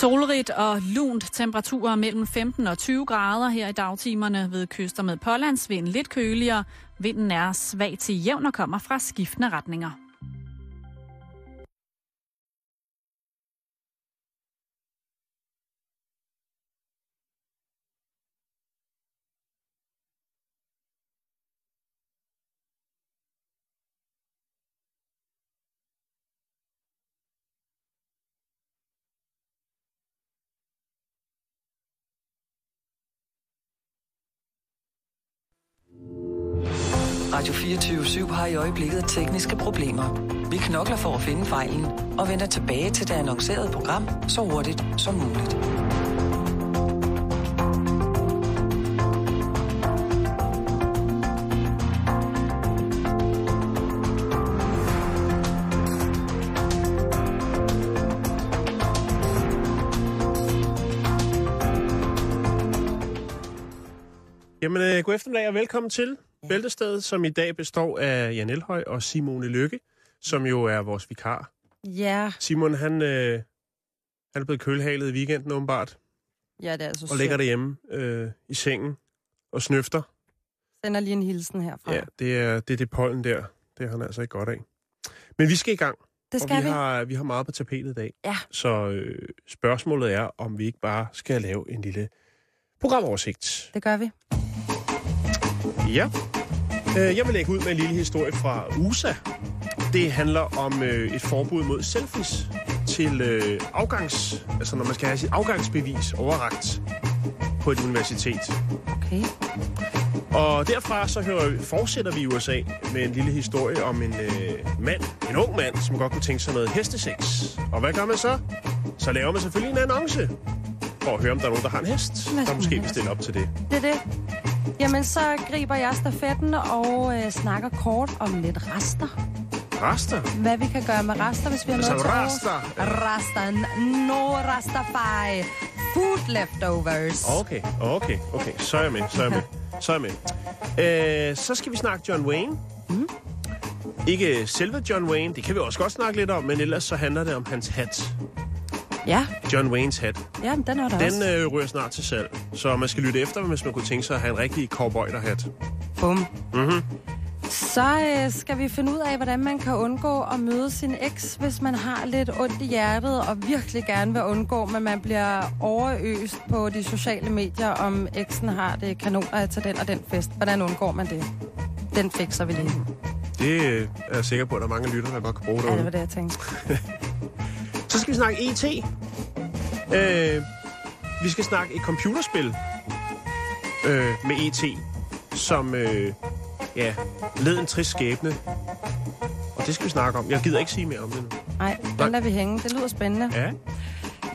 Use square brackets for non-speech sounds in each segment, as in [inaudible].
Solrigt og lunt temperaturer mellem 15 og 20 grader her i dagtimerne ved kyster med pålandsvind lidt køligere. Vinden er svag til jævn og kommer fra skiftende retninger. 24 har i øjeblikket tekniske problemer. Vi knokler for at finde fejlen og vender tilbage til det annoncerede program så hurtigt som muligt. Jamen, øh, god eftermiddag og velkommen til Bæltestedet, som i dag består af Jan Elhøj og Simone Lykke, som jo er vores vikar. Ja, Simon, han, øh, han er blevet kølhalet i weekenden åbenbart, ja det er altså og ligger derhjemme øh, i sengen og snøfter. Sender lige en hilsen herfra. Ja, det er det, er det pollen der. Det har han altså ikke godt af. Men vi skal i gang, det og skal vi, vi. har, vi har meget på tapetet i dag. Ja. Så øh, spørgsmålet er, om vi ikke bare skal lave en lille programoversigt. Det gør vi. Ja. Øh, Jeg vil lægge ud med en lille historie fra USA. Det handler om øh, et forbud mod selfies til øh, afgangs... Altså når man skal have sit afgangsbevis overragt på et universitet. Okay. Og derfra så hører, fortsætter vi i USA med en lille historie om en øh, mand, en ung mand, som godt kunne tænke sig noget hestesex. Og hvad gør man så? Så laver man selvfølgelig en annonce for at høre, om der er nogen, der har en hest, Hvad der måske vil stille op til det. Det er det. Jamen, så griber jeg stafetten og øh, snakker kort om lidt rester. Rester? Hvad vi kan gøre med rester, hvis vi har noget til rester? Rester. No rastafari. Food leftovers. Okay, okay, okay. Så er jeg med, så er jeg med. Så er jeg med. Øh, så skal vi snakke John Wayne. Mm. Ikke selve John Wayne, det kan vi også godt snakke lidt om, men ellers så handler det om hans hat. Ja, John Waynes hat. ja den er der Den også. øh, ryger snart til salg, så man skal lytte efter, hvis man kunne tænke sig at have en rigtig cowboyder-hat. Bum. Mhm. Så øh, skal vi finde ud af, hvordan man kan undgå at møde sin eks, hvis man har lidt ondt i hjertet og virkelig gerne vil undgå, men man bliver overøst på de sociale medier, om eksen har det kanoner til den og den fest. Hvordan undgår man det? Den fikser vi lige. Det øh, er jeg sikker på, at der er mange lyttere, der godt kan bruge Ja, det derude. var det, jeg tænkte. [laughs] Så skal vi snakke IT. Øh, vi skal snakke et computerspil øh, med ET, som øh, ja, led en trist skæbne. Og det skal vi snakke om. Jeg gider ikke sige mere om det nu. Nej, Nej. den lader vi hænge. Det lyder spændende. Ja.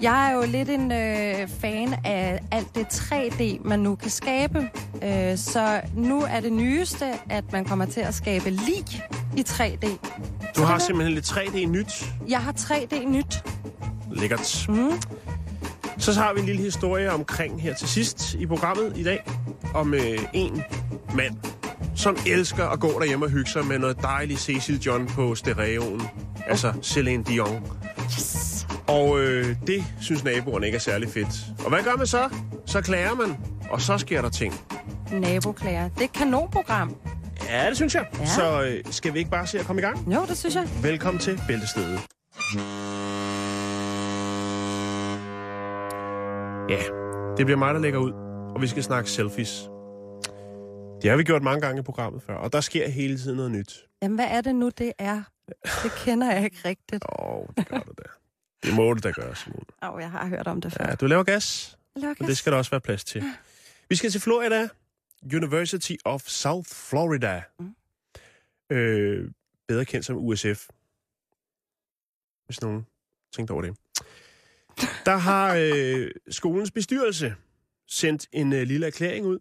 Jeg er jo lidt en øh, fan af alt det 3D, man nu kan skabe. Øh, så nu er det nyeste, at man kommer til at skabe lig i 3D. Du har det- simpelthen lidt 3D nyt. Jeg har 3D nyt. Lækkert. Mm. Så har vi en lille historie omkring her til sidst i programmet i dag. Om øh, en mand, som elsker at gå derhjemme og hygge sig med noget dejligt Cecil John på stereoen. Altså Celine Dion. Og øh, det synes naboerne ikke er særlig fedt. Og hvad gør man så? Så klager man, og så sker der ting. Naboklager. Det er et kanonprogram. Ja, det synes jeg. Ja. Så øh, skal vi ikke bare se at komme i gang? Jo, det synes jeg. Velkommen til Bæltestedet. Ja, det bliver mig, der lægger ud, og vi skal snakke selfies. Det har vi gjort mange gange i programmet før, og der sker hele tiden noget nyt. Jamen, hvad er det nu, det er? Det kender jeg ikke rigtigt. Åh, oh, det gør du da. Det må du da gøre, Simone. Åh, oh, jeg har hørt om det før. Ja, du laver gas, Lukas. og det skal der også være plads til. Vi skal til Florida. University of South Florida. Mm. Øh, bedre kendt som USF. Hvis nogen tænkte over det. Der har øh, skolens bestyrelse sendt en øh, lille erklæring ud,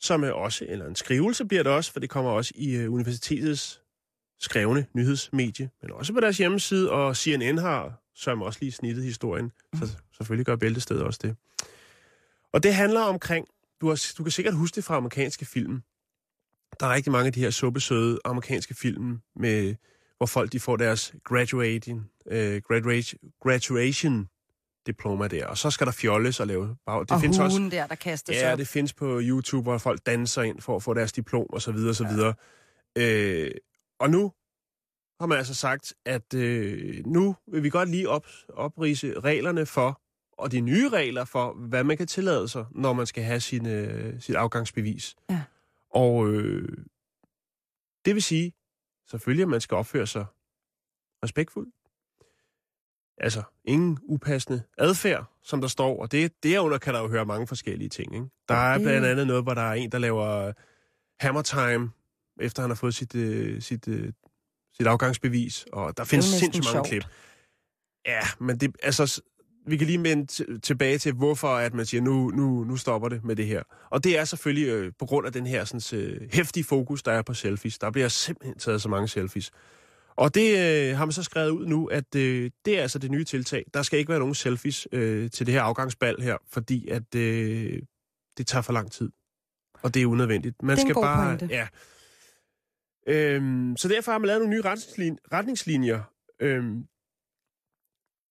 som er også, eller en skrivelse bliver det også, for det kommer også i øh, universitetets skrevne nyhedsmedie, men også på deres hjemmeside, og CNN har som også lige snittet historien, så selvfølgelig gør Bæltestedet også det. Og det handler omkring, du, har, du kan sikkert huske det fra amerikanske film. Der er rigtig mange af de her suppesøde amerikanske film, med, hvor folk de får deres graduating, øh, graduation, graduation diploma der. Og så skal der fjolles og lave... bag- Det og findes også, der, der kastes Ja, op. det findes på YouTube, hvor folk danser ind for at få deres diplom og så videre og så videre. Øh, og nu har man altså sagt, at øh, nu vil vi godt lige op, oprise reglerne for, og de nye regler for, hvad man kan tillade sig, når man skal have sin, øh, sit afgangsbevis. Ja. Og øh, det vil sige, selvfølgelig, at man skal opføre sig respektfuldt. Altså, ingen upassende adfærd, som der står. Og det, derunder kan der jo høre mange forskellige ting. Ikke? Der er blandt andet noget, hvor der er en, der laver hammer time, efter han har fået sit, øh, sit, øh, sit afgangsbevis. Og der findes sindssygt mange sjovt. klip. Ja, men det, altså, vi kan lige minde t- tilbage til, hvorfor at man siger, nu, nu, nu stopper det med det her. Og det er selvfølgelig øh, på grund af den her sådan, øh, hæftige fokus, der er på selfies. Der bliver simpelthen taget så mange selfies. Og det øh, har man så skrevet ud nu, at øh, det er altså det nye tiltag. Der skal ikke være nogen selfies øh, til det her afgangsbal her, fordi at øh, det tager for lang tid. Og det er unødvendigt. Man Det er skal bare, pointe. Ja. Øhm, så derfor har man lavet nogle nye retningslin- retningslinjer. Øhm,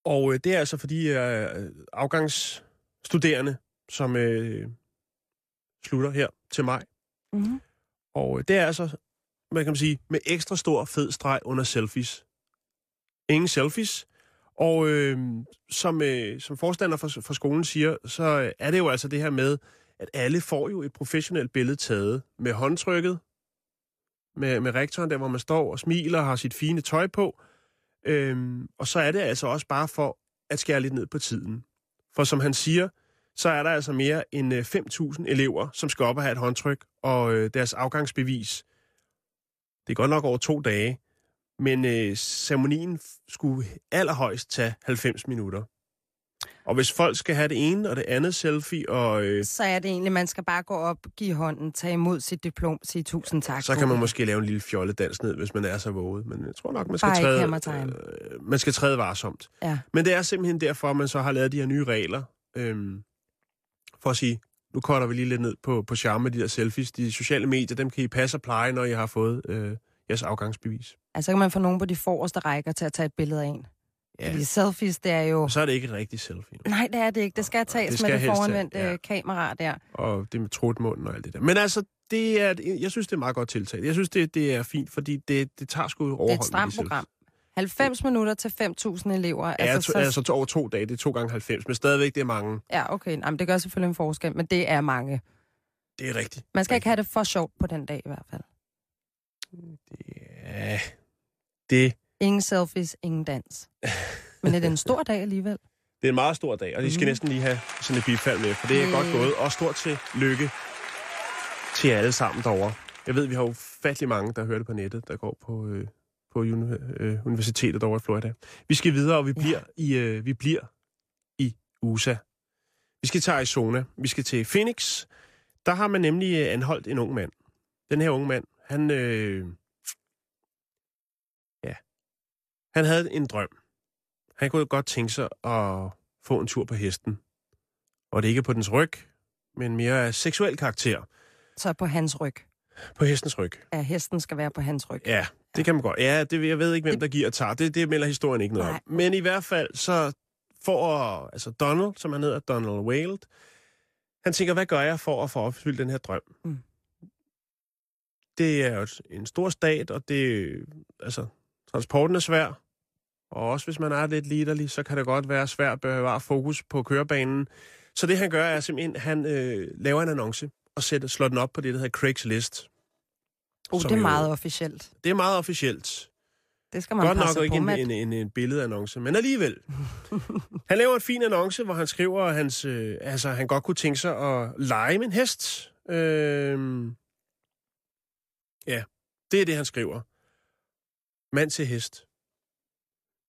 og øh, det er altså fordi øh, afgangsstuderende, som øh, slutter her til maj. Mm-hmm. Og øh, det er altså, hvad kan man sige, med ekstra stor fed streg under selfies. Ingen selfies. Og øh, som, øh, som forstander for, for skolen siger, så øh, er det jo altså det her med, at alle får jo et professionelt billede taget med håndtrykket, med, med rektoren der, hvor man står og smiler og har sit fine tøj på. Øhm, og så er det altså også bare for at skære lidt ned på tiden. For som han siger, så er der altså mere end øh, 5.000 elever, som skal op og have et håndtryk, og øh, deres afgangsbevis. Det er godt nok over to dage, men øh, ceremonien skulle allerhøjst tage 90 minutter. Og hvis folk skal have det ene og det andet selfie, og øh, Så er det egentlig, man skal bare gå op, give hånden, tage imod sit diplom, sige tusind tak. så kan man måske lave en lille fjolledans ned, hvis man er så våget. Men jeg tror nok, man skal, Bare træde, øh, man skal træde varsomt. Ja. Men det er simpelthen derfor, at man så har lavet de her nye regler. Øhm, for at sige, nu korter vi lige lidt ned på, på charme de der selfies. De sociale medier, dem kan I passe og pleje, når I har fået øh, jeres afgangsbevis. Altså kan man få nogen på de forreste rækker til at tage et billede af en. Ja. Fordi selfies, det er jo... Og så er det ikke et rigtigt selfie. Nej, det er det ikke. Det skal tages Det skal med det foranvendte ja. ja. kamera der. Og det med trutmunden og alt det der. Men altså, det er, jeg synes, det er meget godt tiltag. Jeg synes, det, det er fint, fordi det, det tager sgu overhold. Det er et stramt program. 90 minutter til 5.000 elever. Ja, altså, altså, altså to, over to dage, det er to gange 90, men stadigvæk, det er mange. ja, okay. Jamen, det gør selvfølgelig en forskel, men det er mange. Det er rigtigt. Man skal ikke have det for sjovt på den dag i hvert fald. Ja, det, Ingen selfies, ingen dans. Men er det en stor dag alligevel? [laughs] det er en meget stor dag, og de skal Mhm. næsten lige have sådan et bifald med, for det er Mm. godt gået, og stort til lykke til alle sammen derovre. Jeg ved, vi har jo fattelig mange, der hører det på nettet, der går på, øh, på uni- øh, universitetet derovre i Florida. Vi skal videre, og vi bliver, i, øh, vi bliver i USA. Vi skal til Arizona. Vi skal til Phoenix. Der har man nemlig øh, anholdt en ung mand. Den her unge mand, han... Øh, ja. Han havde en drøm. Han kunne godt tænke sig at få en tur på hesten. Og det ikke er på dens ryg, men mere af seksuel karakter. Så på hans ryg. På hestens ryg. Ja, hesten skal være på hans ryg. Ja, det kan man godt. Ja, det, jeg ved ikke, hvem der giver og tager. Det, det melder historien ikke noget Nej. om. Men i hvert fald, så får altså Donald, som han hedder, Donald Whaled, han tænker, hvad gør jeg for at få opfyldt den her drøm? Mm. Det er jo en stor stat, og det, altså, transporten er svær. Og også hvis man er lidt liderlig, så kan det godt være svært at bevare fokus på kørebanen. Så det han gør, er simpelthen, han øh, laver en annonce og sætter, slår den op på det, der hedder Craigslist. Uh, det er jo- meget officielt. Det er meget officielt. Det skal man Godt passe nok ikke en, en, en, en billedannonce, men alligevel. [laughs] han laver en fin annonce, hvor han skriver, at hans, øh, altså, han godt kunne tænke sig at lege med en hest. Øh, ja, det er det, han skriver. Mand til hest.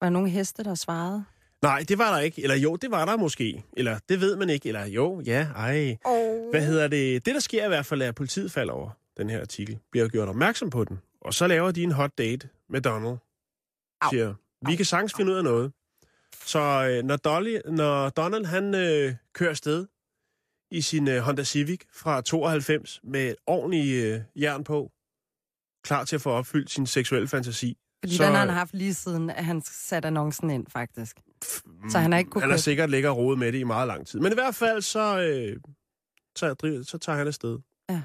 Var der nogle heste, der svarede? Nej, det var der ikke. Eller jo, det var der måske. Eller det ved man ikke. Eller jo, ja, ej. Oh. Hvad hedder det? Det, der sker i hvert fald, er, at politiet falder over den her artikel. Bliver gjort opmærksom på den. Og så laver de en hot date med Donald. Au. Siger, vi kan sagtens finde ud af noget. Så øh, når, Dolly, når Donald han øh, kører afsted i sin øh, Honda Civic fra 92 med ordentlig øh, jern på, klar til at få opfyldt sin seksuelle fantasi, Fordi så- den har han haft lige siden, at han satte annoncen ind, faktisk. Så han har ikke kunne Han har sikkert ligget og rodet med det i meget lang tid. Men i hvert fald, så, øh, så, så tager han afsted. Ja.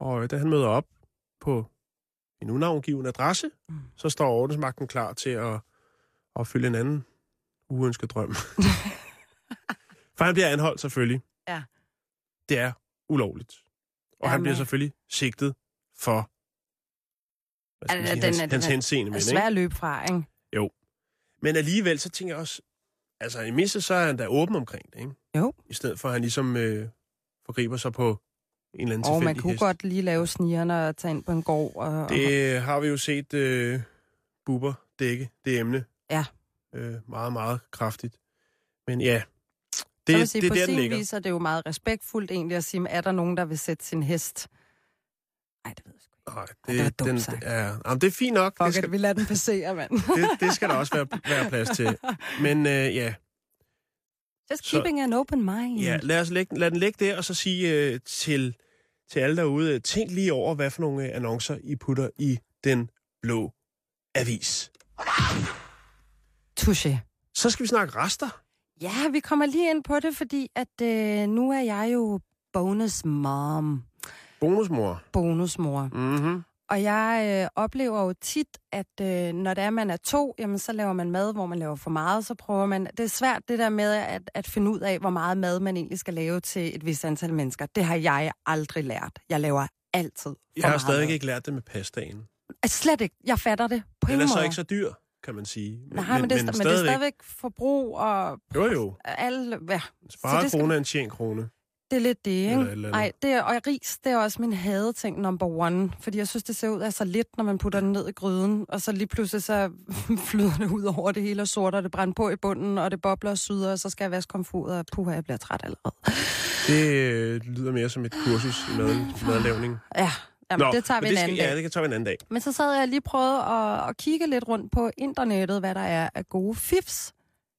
Og øh, da han møder op på en unavngiven adresse, Mm. så står ordensmagten klar til at opfylde en anden uønsket drøm. [laughs] For han bliver anholdt selvfølgelig. Ja. Det er ulovligt. Og han Jamen. bliver selvfølgelig sigtet for Altså, sige, den hans, den hans henseende Det med er det, ikke? svært at løbe fra, ikke? Men alligevel, så tænker jeg også, altså i mindste så er han da åben omkring det, ikke? Jo. I stedet for, at han ligesom øh, forgriber sig på en eller anden Og man kunne hest. godt lige lave snigerne og tage ind på en gård. Og, og, Det har vi jo set øh, Buber dække, det emne. Ja. Øh, meget, meget kraftigt. Men ja, det, det, vil sige, det er på der, den sin ligger. vis er det jo meget respektfuldt egentlig at sige, er der nogen, der vil sætte sin hest? Nej, det ved jeg. Nej, det det, dumt den, sagt. ja, jamen, det er fint nok. Det Fuck skal, it, vi lader den passere, mand. [laughs] det, det skal der også være, være plads til. [laughs] Men øh, ja, Just Så- keeping an open mind. ja lad, os lægge, lad den ligge der, og så sige øh, til, til alle derude, øh, tænk lige over, hvad for nogle øh, annoncer I putter i den blå avis. Touché. Så skal vi snakke rester. Ja, vi kommer lige ind på det, fordi at øh, nu er jeg jo bonus mom, Bonusmor. bonusmor. Mm-hmm. Og jeg øh, oplever jo tit, at øh, når det er, man er to, jamen, så laver man mad, hvor man laver for meget, så prøver man... Det er svært det der med at, at finde ud af, hvor meget mad man egentlig skal lave til et vist antal mennesker. Det har jeg aldrig lært. Jeg laver altid for Jeg har stadig mad. ikke lært det med pastaen. Altså, slet ikke. Jeg fatter det på Den ingen er så måde. ikke så dyr, kan man sige. Nej, men, men, det, er, men, men det er stadigvæk forbrug og Jo, jo. alle... Ja, Spare det skal- krone en tjent krone. Det er lidt det, Eller ikke? eller det er, og ris, det er også min hadeting number one. Fordi jeg synes, det ser ud af så lidt, når man putter den ned i gryden. Og så lige pludselig så [laughs] flyder det ud over det hele og sort, og det brænder på i bunden, og det bobler og syder, og så skal jeg vaske komfuret, og puha, jeg bliver træt allerede. Det øh, lyder mere som et kursus i mad, madlavning. Ja, jamen, Nå, det tager vi en det anden skal, dag. Ja, det kan tage vi en anden dag. Men så sad jeg lige prøvet at, at kigge lidt rundt på internettet, hvad der er af gode fifs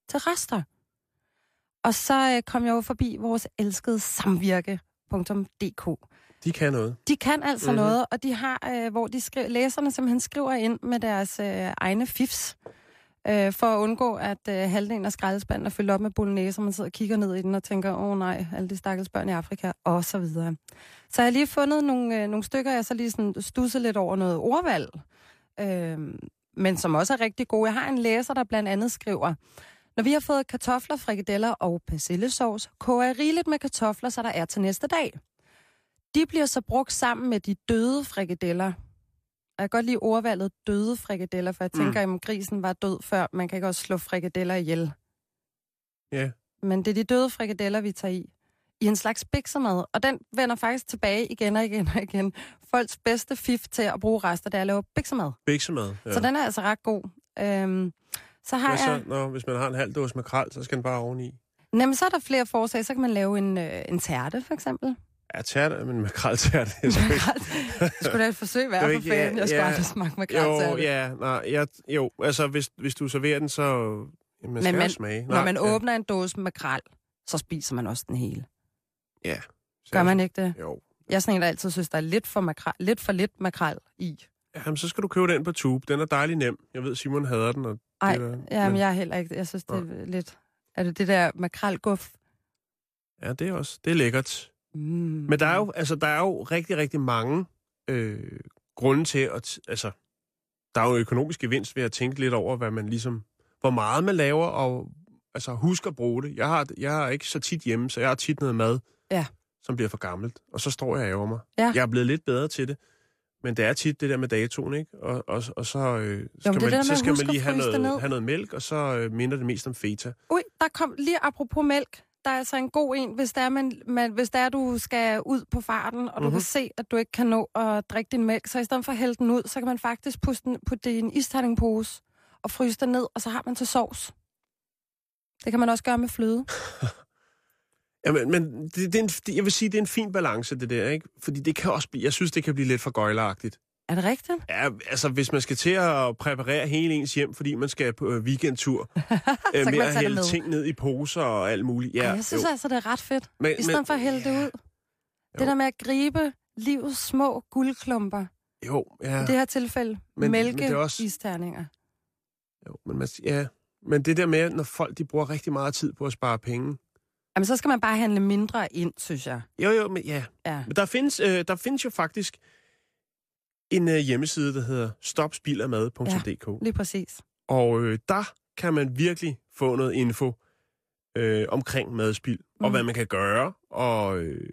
til rester. Og så øh, kom jeg jo forbi vores elskede samvirke.dk. De kan noget. De kan altså Mhm. mm-hmm. noget, og de har, øh, hvor de skri- læserne simpelthen skriver ind med deres øh, egne fifs, øh, for at undgå, at øh, halvdelen af skraldespanden er fyldt op med bolognese, og man sidder og kigger ned i den og tænker, åh oh, nej, alle de stakkels børn i Afrika, og så videre. Så jeg har lige fundet nogle, øh, nogle stykker, jeg så lige sådan stusset lidt over noget ordvalg, øh, men som også er rigtig gode. Jeg har en læser, der blandt andet skriver, når vi har fået kartofler, frikadeller og persillesauce, koger jeg rigeligt med kartofler, så der er til næste dag. De bliver så brugt sammen med de døde frikadeller. Og jeg kan godt lide ordvalget døde frikadeller, for jeg Mm. tænker, at grisen var død før. Man kan ikke også slå frikadeller ihjel. Ja. Men det er de døde frikadeller, vi tager i. I en slags biksemad. Og den vender faktisk tilbage igen og igen og igen. Folks bedste fif til at bruge rester, det er at lave biksemad. Biksemad. Ja. Så den er altså ret god. Øhm, så har så, jeg... når, hvis man har en halv dåse makrel, så skal den bare oveni. Jamen, så er der flere forslag. Så kan man lave en, øh, en tærte, for eksempel. Ja, tærte, men makrel tærte. det er så ikke- Jeg skulle da et forsøg være er for ikke- fanden. Jeg skulle ja, aldrig smage med jo, ja, nej, jeg, jo, altså hvis, hvis du serverer den, så jamen, man skal Men man- smage. Når man ja, åbner en dåse makrel, så spiser man også den hele. Ja. Gør man ikke det? Jo. Jeg er sådan en, der altid synes, der er lidt for, makrel, lidt for lidt makrel i. Jamen, så skal du købe den på tube. Den er dejlig nem. Jeg ved, Simon hader den. Og Ej, det er, jamen men- jeg er heller ikke... Jeg synes, det er lidt... Er det det der makrelguf? Ja, det er også. Det er lækkert. Mm. Men der er jo, altså, der er jo rigtig, rigtig mange øh, grunde til at... Altså, der er jo økonomisk gevinst ved at tænke lidt over, hvad man ligesom... Hvor meget man laver, og altså, husk at bruge det. Jeg har, jeg har ikke så tit hjemme, så jeg har tit noget mad, Ja. som bliver for gammelt. Og så står jeg og ærger mig. Ja. Jeg er blevet lidt bedre til det. Men det er tit det der med datoen, ikke? Og, og, og så, øh, skal, der man, med så skal man lige have noget, have noget mælk, og så øh, minder det mest om feta. Ui, der kom lige apropos mælk. Der er altså en god en, hvis der er, man, man, hvis der er, du skal ud på farten, og du Mhm. kan se, at du ikke kan nå at drikke din mælk, så i stedet for at hælde den ud, så kan man faktisk putte, den, putte det i en isterningpose og fryse den ned, og så har man til sovs. Det kan man også gøre med fløde. [laughs] Jamen, men det, det er en, det, jeg vil sige, det er en fin balance, det der, ikke? Fordi det kan også blive, jeg synes, det kan blive lidt for gøjleragtigt. Er det rigtigt? Ja, altså, hvis man skal til at præparere hele ens hjem, fordi man skal på øh, weekendtur, [laughs] øh, med at det hælde ting ned i poser og alt muligt. Ja, Ja, jeg synes jo. altså, det er ret fedt. men, I stedet for at hælde det ud. Det Jo. der med at gribe livets små guldklumper. Jo, ja. I det her tilfælde, men mælke det er også- isterninger. Jo, men man, ja, Men det der med, når folk de bruger rigtig meget tid på at spare penge. Jamen, så skal man bare handle mindre ind, synes jeg. Jo, jo, men ja. Ja. Men der findes, øh, der findes jo faktisk en øh, hjemmeside, der hedder stopspildermad.dk. Lige præcis. Og øh, der kan man virkelig få noget info øh, omkring madspild, mm. og hvad man kan gøre. Og øh,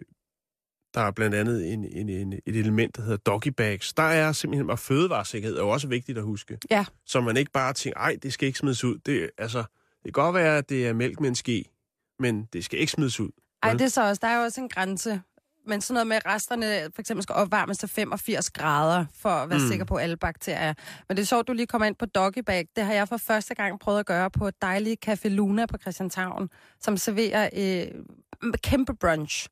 der er blandt andet en, en, en, et element, der hedder doggy bags. Der er simpelthen, og fødevaresikkerhed er jo også vigtigt at huske. Ja. Så man ikke bare tænker, ej, det skal ikke smides ud. Det, altså, det kan godt være, at det er mælk med en ske, men det skal ikke smides ud. Ej, Vel? det er så også, der er jo også en grænse. Men sådan noget med, at resterne for eksempel skal opvarmes til 85 grader, for at være Mm. sikker på alle bakterier. Men det er sjovt, du lige kommer ind på Doggybag. Det har jeg for første gang prøvet at gøre på et dejligt Café Luna på Christianshavn, som serverer øh, kæmpe brunch.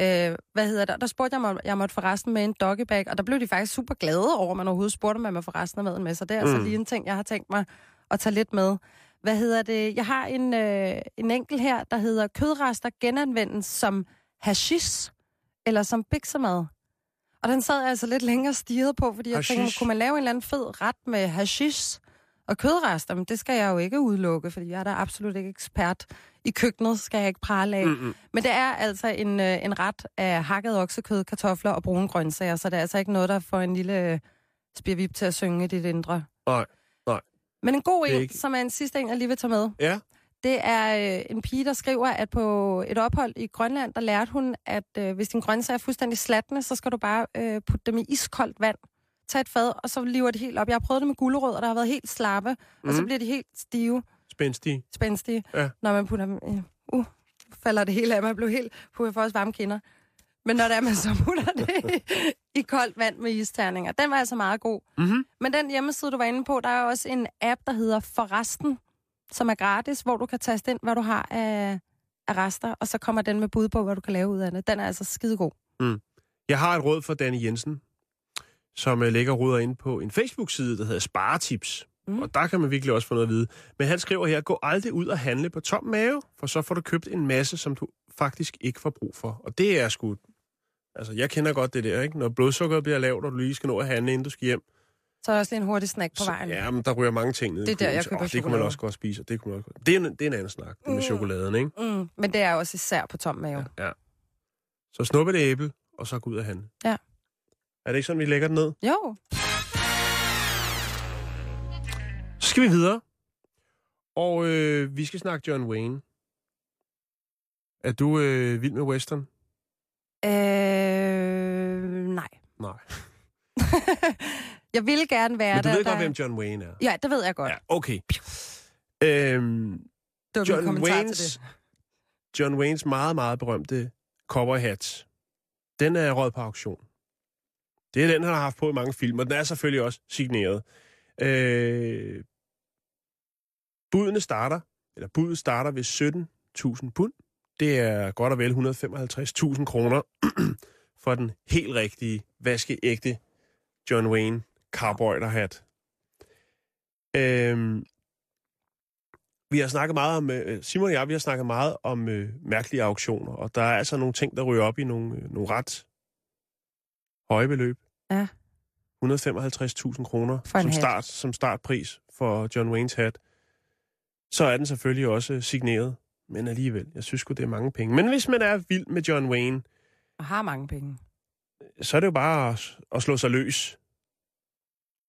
Øh, hvad hedder det? Der spurgte jeg mig, om jeg måtte få resten med en doggybag, og der blev de faktisk super glade over, at man overhovedet spurgte, om man må få resten af maden med. Så det er mm. altså Mm. lige en ting, jeg har tænkt mig at tage lidt med. Hvad hedder det? Jeg har en, øh, en enkelt her, der hedder kødrester genanvendes som hashish eller som biksemad. Og den sad jeg altså lidt længere stirret på, fordi jeg Hashish? tænkte, kunne man lave en eller anden fed ret med hashish og kødrester? Men det skal jeg jo ikke udelukke, fordi jeg er da absolut ikke ekspert i køkkenet, skal jeg ikke prale af. Mm-mm. Men det er altså en, øh, en ret af hakket oksekød, kartofler og brune grøntsager, så det er altså ikke noget, der får en lille øh, spirvip til at synge i dit indre. Nej. Men en god en, ikke- som er en sidste en, jeg lige vil tage med, Ja, det er øh, en pige, der skriver, at på et ophold i Grønland, der lærte hun, at øh, hvis din grøntsager er fuldstændig slatne, så skal du bare øh, putte dem i iskoldt vand. Tag et fad, og så lever det helt op. Jeg har prøvet det med gulerødder, der har været helt slappe, mm. og så Mhm. bliver de helt stive, spændstige. spændstige, Ja. når man putter dem... Øh, uh, falder det hele af. Jeg blev helt... Puh, jeg får også varme kinder. Men når det er, man så putter det i, koldt vand med isterninger. Den var altså meget god. Mm-hmm. Men den hjemmeside, du var inde på, der er også en app, der hedder Forresten, som er gratis, hvor du kan taste ind, hvad du har af, af rester, og så kommer den med bud på, hvad du kan lave ud af det. Den er altså skidegod. Jeg har et råd for Danny Jensen, som øh, lægger råder ind på en Facebook-side, der hedder Sparetips. Mm. Mm. Og der kan man virkelig også få noget at vide. Men han skriver her, gå aldrig ud og handle på tom mave, for så får du købt en masse, som du faktisk ikke får brug for. Og det er sgu... Altså, jeg kender godt det der, ikke? Når blodsukkeret bliver lavt, og du lige skal nå at handle, inden du skal hjem. Så er der også lige en hurtig snack på vejen. Så, ja, men der ryger mange ting ned. Det er der, jeg køber åh, Det kunne man også godt spise, og det kunne man også godt. Det er, en, det er en anden snak, det med Mm. chokoladen, ikke? Mm, men det er også især på tom mave. Ja. ja. Så snup et æble, og så gå ud og handle. Ja. Er det ikke sådan, vi lægger den ned? Jo, Så skal vi videre. Og øh, vi skal snakke John Wayne. Er du øh, vild med western? Øh, nej. Nej. [laughs] jeg ville gerne være Men du der. ved der... godt, hvem John Wayne er. Ja, det ved jeg godt. Ja, okay. Øhm, Det John Waynes, til det. John Waynes meget, meget berømte cowboy hat, den er råd på auktion. Det er den, han har haft på i mange film, og den er selvfølgelig også signeret. Øh, budene starter, eller budet starter ved 17.000 pund. Det er godt og vel 155.000 kroner [clears throat] for den helt rigtige, vaskeægte John Wayne cowboy hat. Øhm, vi har snakket meget om, øh, Simon og jeg, vi har snakket meget om øh, mærkelige auktioner, og der er altså nogle ting, der ryger op i nogle, øh, nogle ret høje beløb. Ja. 155.000 kroner som, hat. start, som startpris for John Waynes hat. Så er den selvfølgelig også signeret, men alligevel, jeg synes sgu, det er mange penge. Men hvis man er vild med John Wayne, Og har mange penge. så er det jo bare at, at slå sig løs.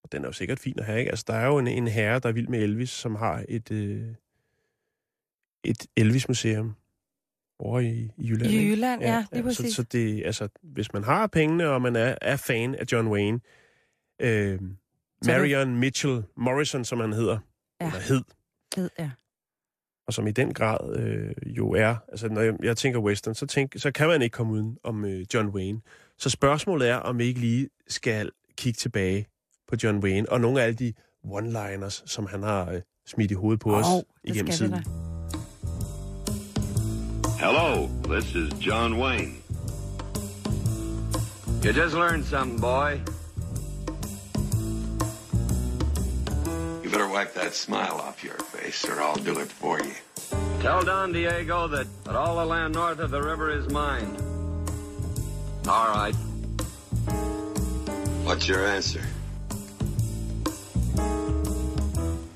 Og den er jo sikkert fin at have, ikke? Altså, der er jo en, en herre, der er vild med Elvis, som har et, øh, et Elvis-museum over i, i Jylland. I? Jylland, ja, lige så, præcis. så det, altså, hvis man har pengene, og man er, er fan af John Wayne, øh, Så Marion Mitchell Morrison, som han hedder, Ja. eller hed, Ved jeg. Og som i den grad øh, jo er, altså når jeg, jeg tænker western, så, tænk, så kan man ikke komme uden om øh, John Wayne. Så spørgsmålet er, om vi ikke lige skal kigge tilbage på John Wayne, og nogle af alle de one-liners, som han har øh, smidt i hovedet på os Åh, det igennem tiden. Hello, this is John Wayne. You just learned something, boy. You better wipe that smile off your face, or I'll do it for you. Tell Don Diego that, that all the land north of the river is mine. All right. What's your answer?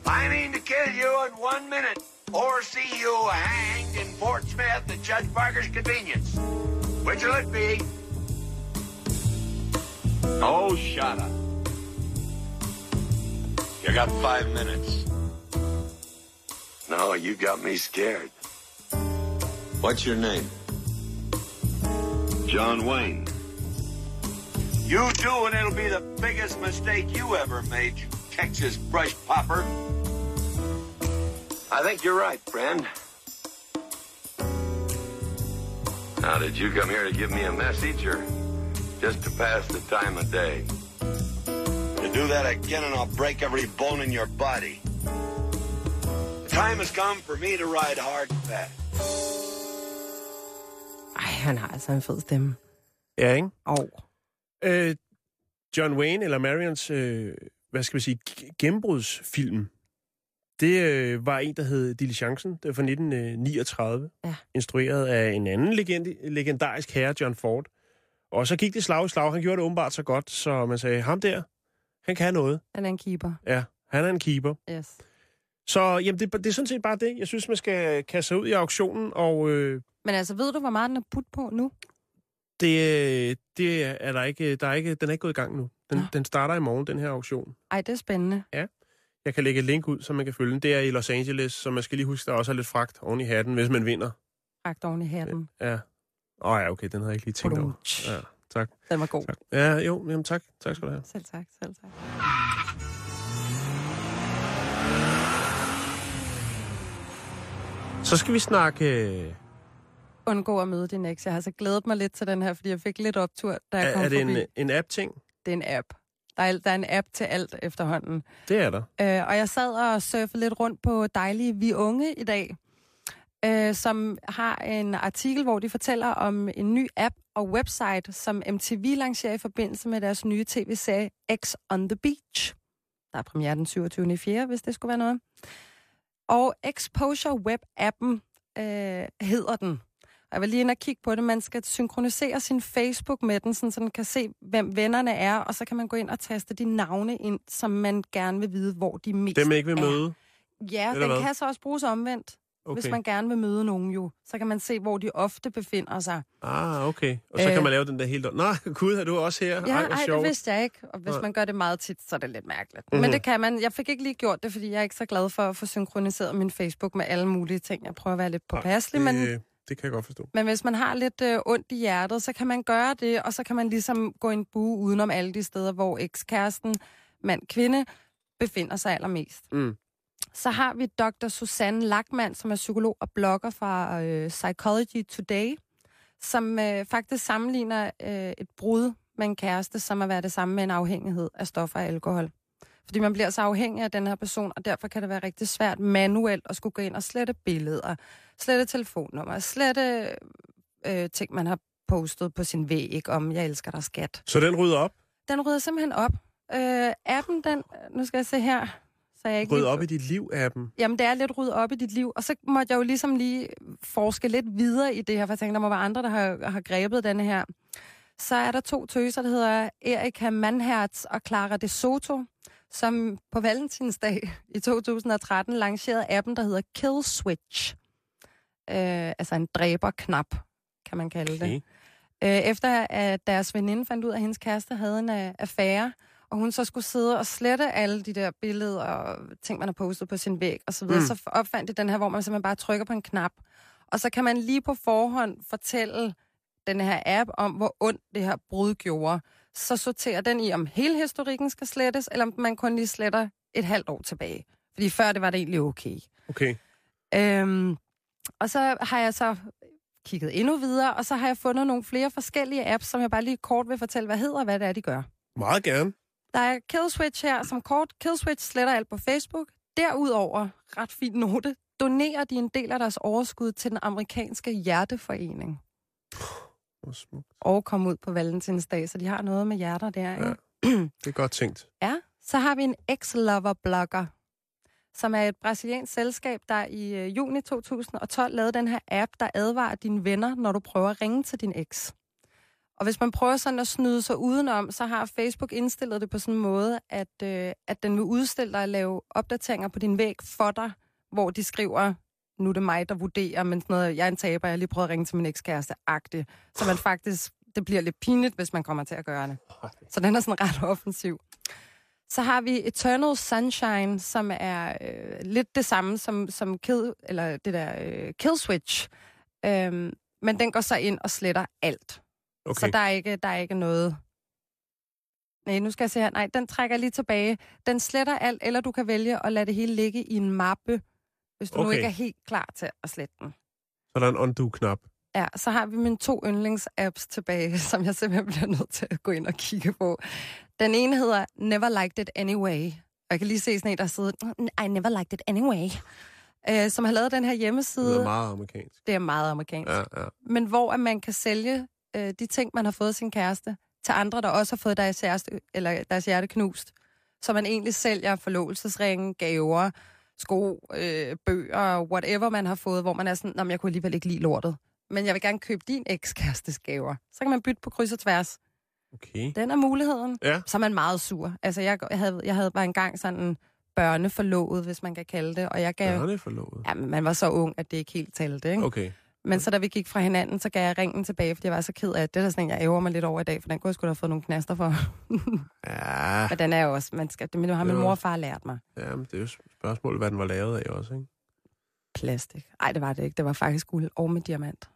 I mean to kill you in one minute or see you hanged in Fort Smith at Judge Parker's convenience. Which'll it be? Oh, shut up. You got five minutes. No, you got me scared. What's your name? John Wayne. You do, and it'll be the biggest mistake you ever made, you Texas brush popper. I think you're right, friend. Now, did you come here to give me a message or just to pass the time of day? Do that again, and I'll break every bone in your body. The time has come for me to ride hard and fast. Ej, han har altså en fed stemme. Ja, ikke? Og Øh, John Wayne, eller Marions, øh, hvad skal vi sige, gennembrudsfilm, det øh, var en, der hed Diligencen. Det var fra 1939. Ja. Instrueret af en anden legend, legendarisk herre, John Ford. Og så gik det slag i slag. Han gjorde det åbenbart så godt, så man sagde, ham der, han kan noget. han er en keeper. Ja, han er en keeper. Yes. Så jamen, det, det er sådan set bare det. Jeg synes, man skal kaste sig ud i auktionen, og øh, Men altså, ved du, hvor meget den er putt på nu? det, det er der ikke, der er ikke, den er ikke gået i gang nu. Den, Nå. den starter i morgen, den her auktion. Ej, det er spændende. Jeg kan lægge et link ud, så man kan følge den. Det er i Los Angeles, så man skal lige huske, der også er lidt fragt oven i hatten, hvis man vinder. Ragt oven i hatten. Ja. Åh oh, ja, okay, den havde jeg ikke lige tænkt over. Ja, tak. Den var god. tak. Ja, jo, jamen tak. Tak skal du have. Selv tak, selv tak. Så skal vi snakke... øh, Undgå at møde din eks. Jeg har så glædet mig lidt til den her, fordi jeg fik lidt optur, da jeg Er, kom er det forbi. en, en app-ting? Det er en app. Der er, der er en app til alt efterhånden. Det er der. Øh, og jeg sad og surfede lidt rundt på dejlige Vi Unge i dag, øh, som har en artikel, hvor de fortæller om en ny app og website, som MTV lancerer i forbindelse med deres nye tv-serie X on the Beach. Der er premiere den 27. 4., hvis det skulle være noget. Og Exposure Web-appen øh, hedder den. Jeg var lige inde og kigge på det. Man skal synkronisere sin Facebook med den, sådan, så den kan se, hvem vennerne er, og så kan man gå ind og taste de navne ind, som man gerne vil vide, hvor de mest Dem ikke vil er. møde. Ja, Eller den hvad? kan så også bruges omvendt, okay. hvis man gerne vil møde nogen jo. Så kan man se, hvor de ofte befinder sig. Ah, okay. Og så Øh. kan man lave den der helt... Nå, [laughs] gud, er du også her? Ja, Ej, ej, hvor det sjovt. vidste jeg ikke. Og hvis Nej. man gør det meget tit, så er det lidt mærkeligt. Mhm. Men det kan man. Jeg fik ikke lige gjort det, fordi jeg er ikke så glad for at få synkroniseret min Facebook med alle mulige ting. Jeg prøver at være lidt påpasselig, men... det, det kan jeg godt forstå. Men hvis man har lidt øh, ondt i hjertet, så kan man gøre det, og så kan man ligesom gå en bue udenom alle de steder, hvor ekskæresten, mand, kvinde, befinder sig allermest. Mm. Så har vi Dr. Susanne Lackmann, som er psykolog og blogger fra øh, Psychology Today, som øh, faktisk sammenligner øh, et brud med en kæreste, som at være det samme med en afhængighed af stoffer og alkohol. Fordi man bliver så afhængig af den her person, og derfor kan det være rigtig svært manuelt at skulle gå ind og slette billeder, slette telefonnummer, slette øh, ting, man har postet på sin væg om, jeg elsker dig, skat. Så den rydder op? Den rydder simpelthen op. Øh, appen, den, nu skal jeg se her, så jeg ikke lige- op i dit liv-appen? Jamen, det er lidt ryddet op i dit liv. Og så måtte jeg jo ligesom lige forske lidt videre i det her, for jeg tænkte, der må være andre, der har, har grebet denne her. Så er der to tøser, der hedder Erika Manhertz og Clara De Soto, som på valentinsdag i 2013 lancerede appen, der hedder Kill Switch. Øh, altså en dræberknap, kan man kalde det. Okay. Øh, efter at deres veninde fandt ud af, at hendes kæreste havde en uh, affære, og hun så skulle sidde og slette alle de der billeder og ting, man har postet på sin væg og så videre, Mm. så opfandt de den her, hvor man simpelthen bare trykker på en knap. Og så kan man lige på forhånd fortælle den her app om, hvor ondt det her brud gjorde. Så sorterer den i, om hele historikken skal slettes, eller om man kun lige sletter et halvt år tilbage. Fordi før det var det egentlig okay. Okay. Øhm, og så har jeg så kigget endnu videre, og så har jeg fundet nogle flere forskellige apps, som jeg bare lige kort vil fortælle, hvad hedder og hvad det er, de gør. Meget gerne. Der er Killswitch her, som kort Killswitch sletter alt på Facebook. Derudover, ret fin note, donerer de en del af deres overskud til den amerikanske hjerteforening. Hvor smukt. Og kom ud på valentinsdag, så de har noget med hjerter der. Ja. Ikke? Det er godt tænkt. Ja, så har vi en ex-lover-blogger, som er et brasiliansk selskab, der i øh, juni 2012 lavede den her app, der advarer dine venner, når du prøver at ringe til din eks. Og hvis man prøver sådan at snyde sig udenom, så har Facebook indstillet det på sådan en måde, at, øh, at den vil udstille dig at lave opdateringer på din væg for dig, hvor de skriver, nu er det mig, der vurderer, men sådan noget, jeg er en taber, jeg har lige prøvet at ringe til min ekskæreste, agtigt. Så man faktisk, det bliver lidt pinligt, hvis man kommer til at gøre det. Så den er sådan ret offensiv. Så har vi Eternal Sunshine, som er øh, lidt det samme som, som kill, eller det der øh, Kill Switch. Øhm, men den går så ind og sletter alt. Okay. Så der er ikke, der er ikke noget... Nej, nu skal jeg se her. Nej, den trækker lige tilbage. Den sletter alt, eller du kan vælge at lade det hele ligge i en mappe, hvis du okay. nu ikke er helt klar til at slette den. Så er der en undo-knap. Ja, så har vi mine to yndlings-apps tilbage, [laughs] som jeg simpelthen bliver nødt til at gå ind og kigge på. Den ene hedder Never Liked It Anyway. Og jeg kan lige se sådan en, der sidder, I never liked it anyway. Øh, som har lavet den her Det hjemmeside. er meget amerikansk. Det er meget amerikansk. Ja, ja. Men hvor at man kan sælge øh, de ting, man har fået sin kæreste, til andre, der også har fået deres, hjerte, eller deres hjerte knust. Så man egentlig sælger forlovelsesringe, gaver, sko, øh, bøger, whatever man har fået, hvor man er sådan, "Nå, men jeg kunne alligevel ikke lide lortet. Men jeg vil gerne købe din ekskærestes gaver. Så kan man bytte på kryds og tværs. Okay. Den er muligheden. Ja. Så er man meget sur. Altså, jeg, jeg, havde, jeg havde bare engang sådan en børneforlovet, hvis man kan kalde det, og jeg gav... Børneforlovet. Ja, man var så ung, at det ikke helt talte, ikke? Okay. Men så da vi gik fra hinanden, så gav jeg ringen tilbage, fordi jeg var så ked af det. Det er da sådan en, jeg æver mig lidt over i dag, for den kunne jeg da have fået nogle knaster for. [laughs] Ja, Men den er jo også, man skal, det, men har min mor og far lært mig. ja men det er jo spørgsmålet, hvad den var lavet af også, ikke? Plastik. Nej, det var det ikke. Det var faktisk guld og med diamant.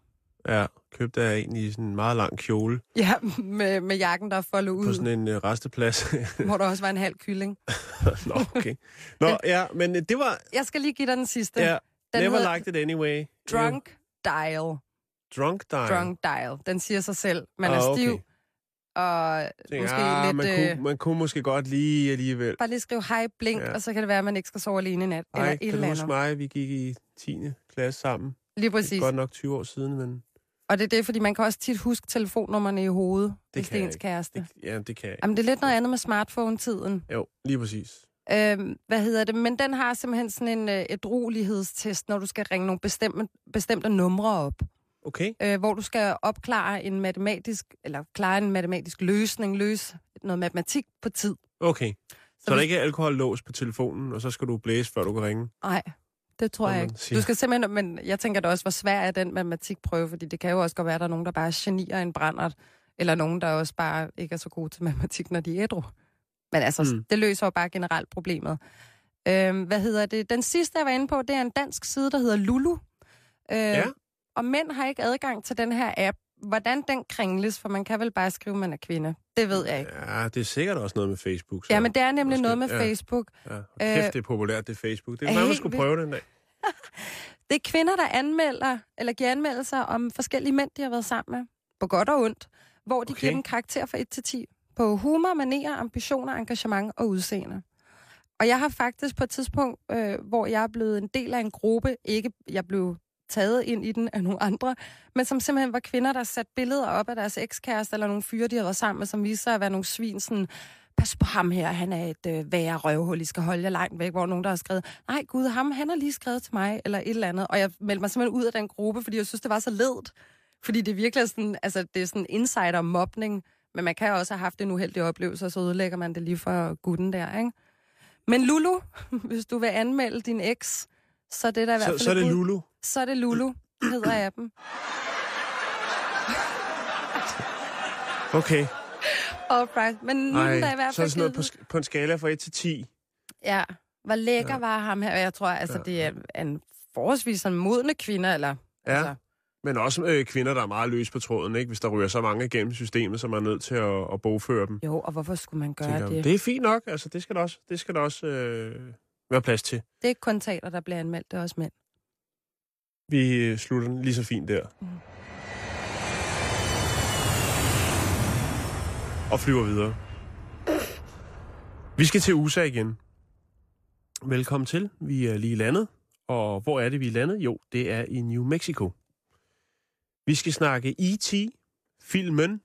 Ja, købte jeg en i sådan en meget lang kjole Ja, med, med jakken, der er foldet på ud, sådan en uh, resteplads. [laughs] hvor der også var en halv kylling. [laughs] Nå, okay. Nå, ja, men øh, det var... Jeg skal lige give dig den sidste. Ja, den never hedder liked it anyway. Drunk Dial. Drunk dial. Drunk Dial. Den siger sig selv. Man er Ah, okay. stiv, og Tænker, måske ah, lidt... man, øh, kunne, man kunne måske godt lige alligevel. Bare lige skrive hej, blink, Ja. og så kan det være, at man ikke skal sove alene i nat. eller Ej, et kan du eller andet. mig? Vi gik i 10. klasse sammen. Lige Det præcis. er godt nok 20 år siden, men Og det er det, fordi man kan også tit huske telefonnummerne i hovedet, det hvis det er ens kæreste. det, ja, det kan jeg ikke. Jamen, det er lidt noget andet med smartphone-tiden. Jo, lige præcis. Øhm, hvad hedder det? Men den har simpelthen sådan en øh, ædrolighedstest, når du skal ringe nogle bestemte, bestemte numre op. Okay. Øh, hvor du skal opklare en matematisk, eller klare en matematisk løsning, løse noget matematik på tid. Okay. Så, så der hvis- ikke er alkohollås på telefonen, og så skal du blæse, før du kan ringe. Nej, det tror jeg ikke. siger. Du skal simpelthen, men jeg tænker da også, hvor svær er den matematikprøve, fordi det kan jo også godt være, at der er nogen, der bare genier en brændert, eller nogen, der også bare ikke er så gode til matematik, når de er ædru. Men altså, Mm. det løser jo bare generelt problemet. Øhm, hvad hedder det? Den sidste, jeg var inde på, det er en dansk side, der hedder Lulu. Øh, Ja. Og mænd har ikke adgang til den her app. Hvordan den kringles, for man kan vel bare skrive, at man er kvinde. Det ved jeg ikke. Ja, det er sikkert også noget med Facebook. Så. Ja, men det er nemlig Måske. noget med Ja. Facebook. Ja, og kæft, det er populært, det er Facebook. Det er er man skulle prøve den dag. [laughs] Det er kvinder, der anmelder, eller giver anmeldelser om forskellige mænd, de har været sammen med. På godt og ondt. Hvor de Okay. okay. giver dem karakter fra 1 til 10. På humor, manerer, ambitioner, engagement og udseende. Og jeg har faktisk på et tidspunkt, øh, hvor jeg er blevet en del af en gruppe, ikke jeg blev taget ind i den af nogle andre, men som simpelthen var kvinder, der satte billeder op af deres ekskæreste, eller nogle fyre, de havde været sammen med, som viste sig at være nogle svin, sådan, pas på ham her, han er et øh, værre røvhul, I skal holde jer langt væk, hvor nogen, der har skrevet, nej gud, ham, han har lige skrevet til mig, eller et eller andet. Og jeg meldte mig simpelthen ud af den gruppe, fordi jeg synes, det var så ledt. Fordi det virkelig er sådan, altså det er sådan insider-mobning, men man kan også have haft en uheldig oplevelse, og så ødelægger man det lige for gutten der, ikke? Men Lulu, [laughs] hvis du vil anmelde din eks, så er det der i hvert fald Så, så er et det. Lulu. Så er det Lulu, hedder [clears throat] appen. Okay. Alright. Men nu er der i hvert så er fald det sådan noget på, givet- på en skala fra 1 til 10. Ja, hvor lækker Ja. var ham her. Jeg tror, altså, ja. det er en forholdsvis sådan modne kvinde, eller... Ja. Altså, Men også øh, kvinder, der er meget løs på tråden, ikke? Hvis der ryger så mange igennem systemet, så man er nødt til at, at bogføre dem. jo, og hvorfor skulle man gøre Tænker, det? det er fint nok. Altså, det skal der også, det skal der også øh, være plads til. Det er ikke kun teater, der bliver anmeldt, det er også mænd. Vi øh, slutter den lige så fint der. Mm. Og flyver videre. Vi skal til USA igen. Velkommen til. Vi er lige landet. Og hvor er det, vi er landet? Jo, det er i New Mexico. Vi skal snakke E.T., filmen,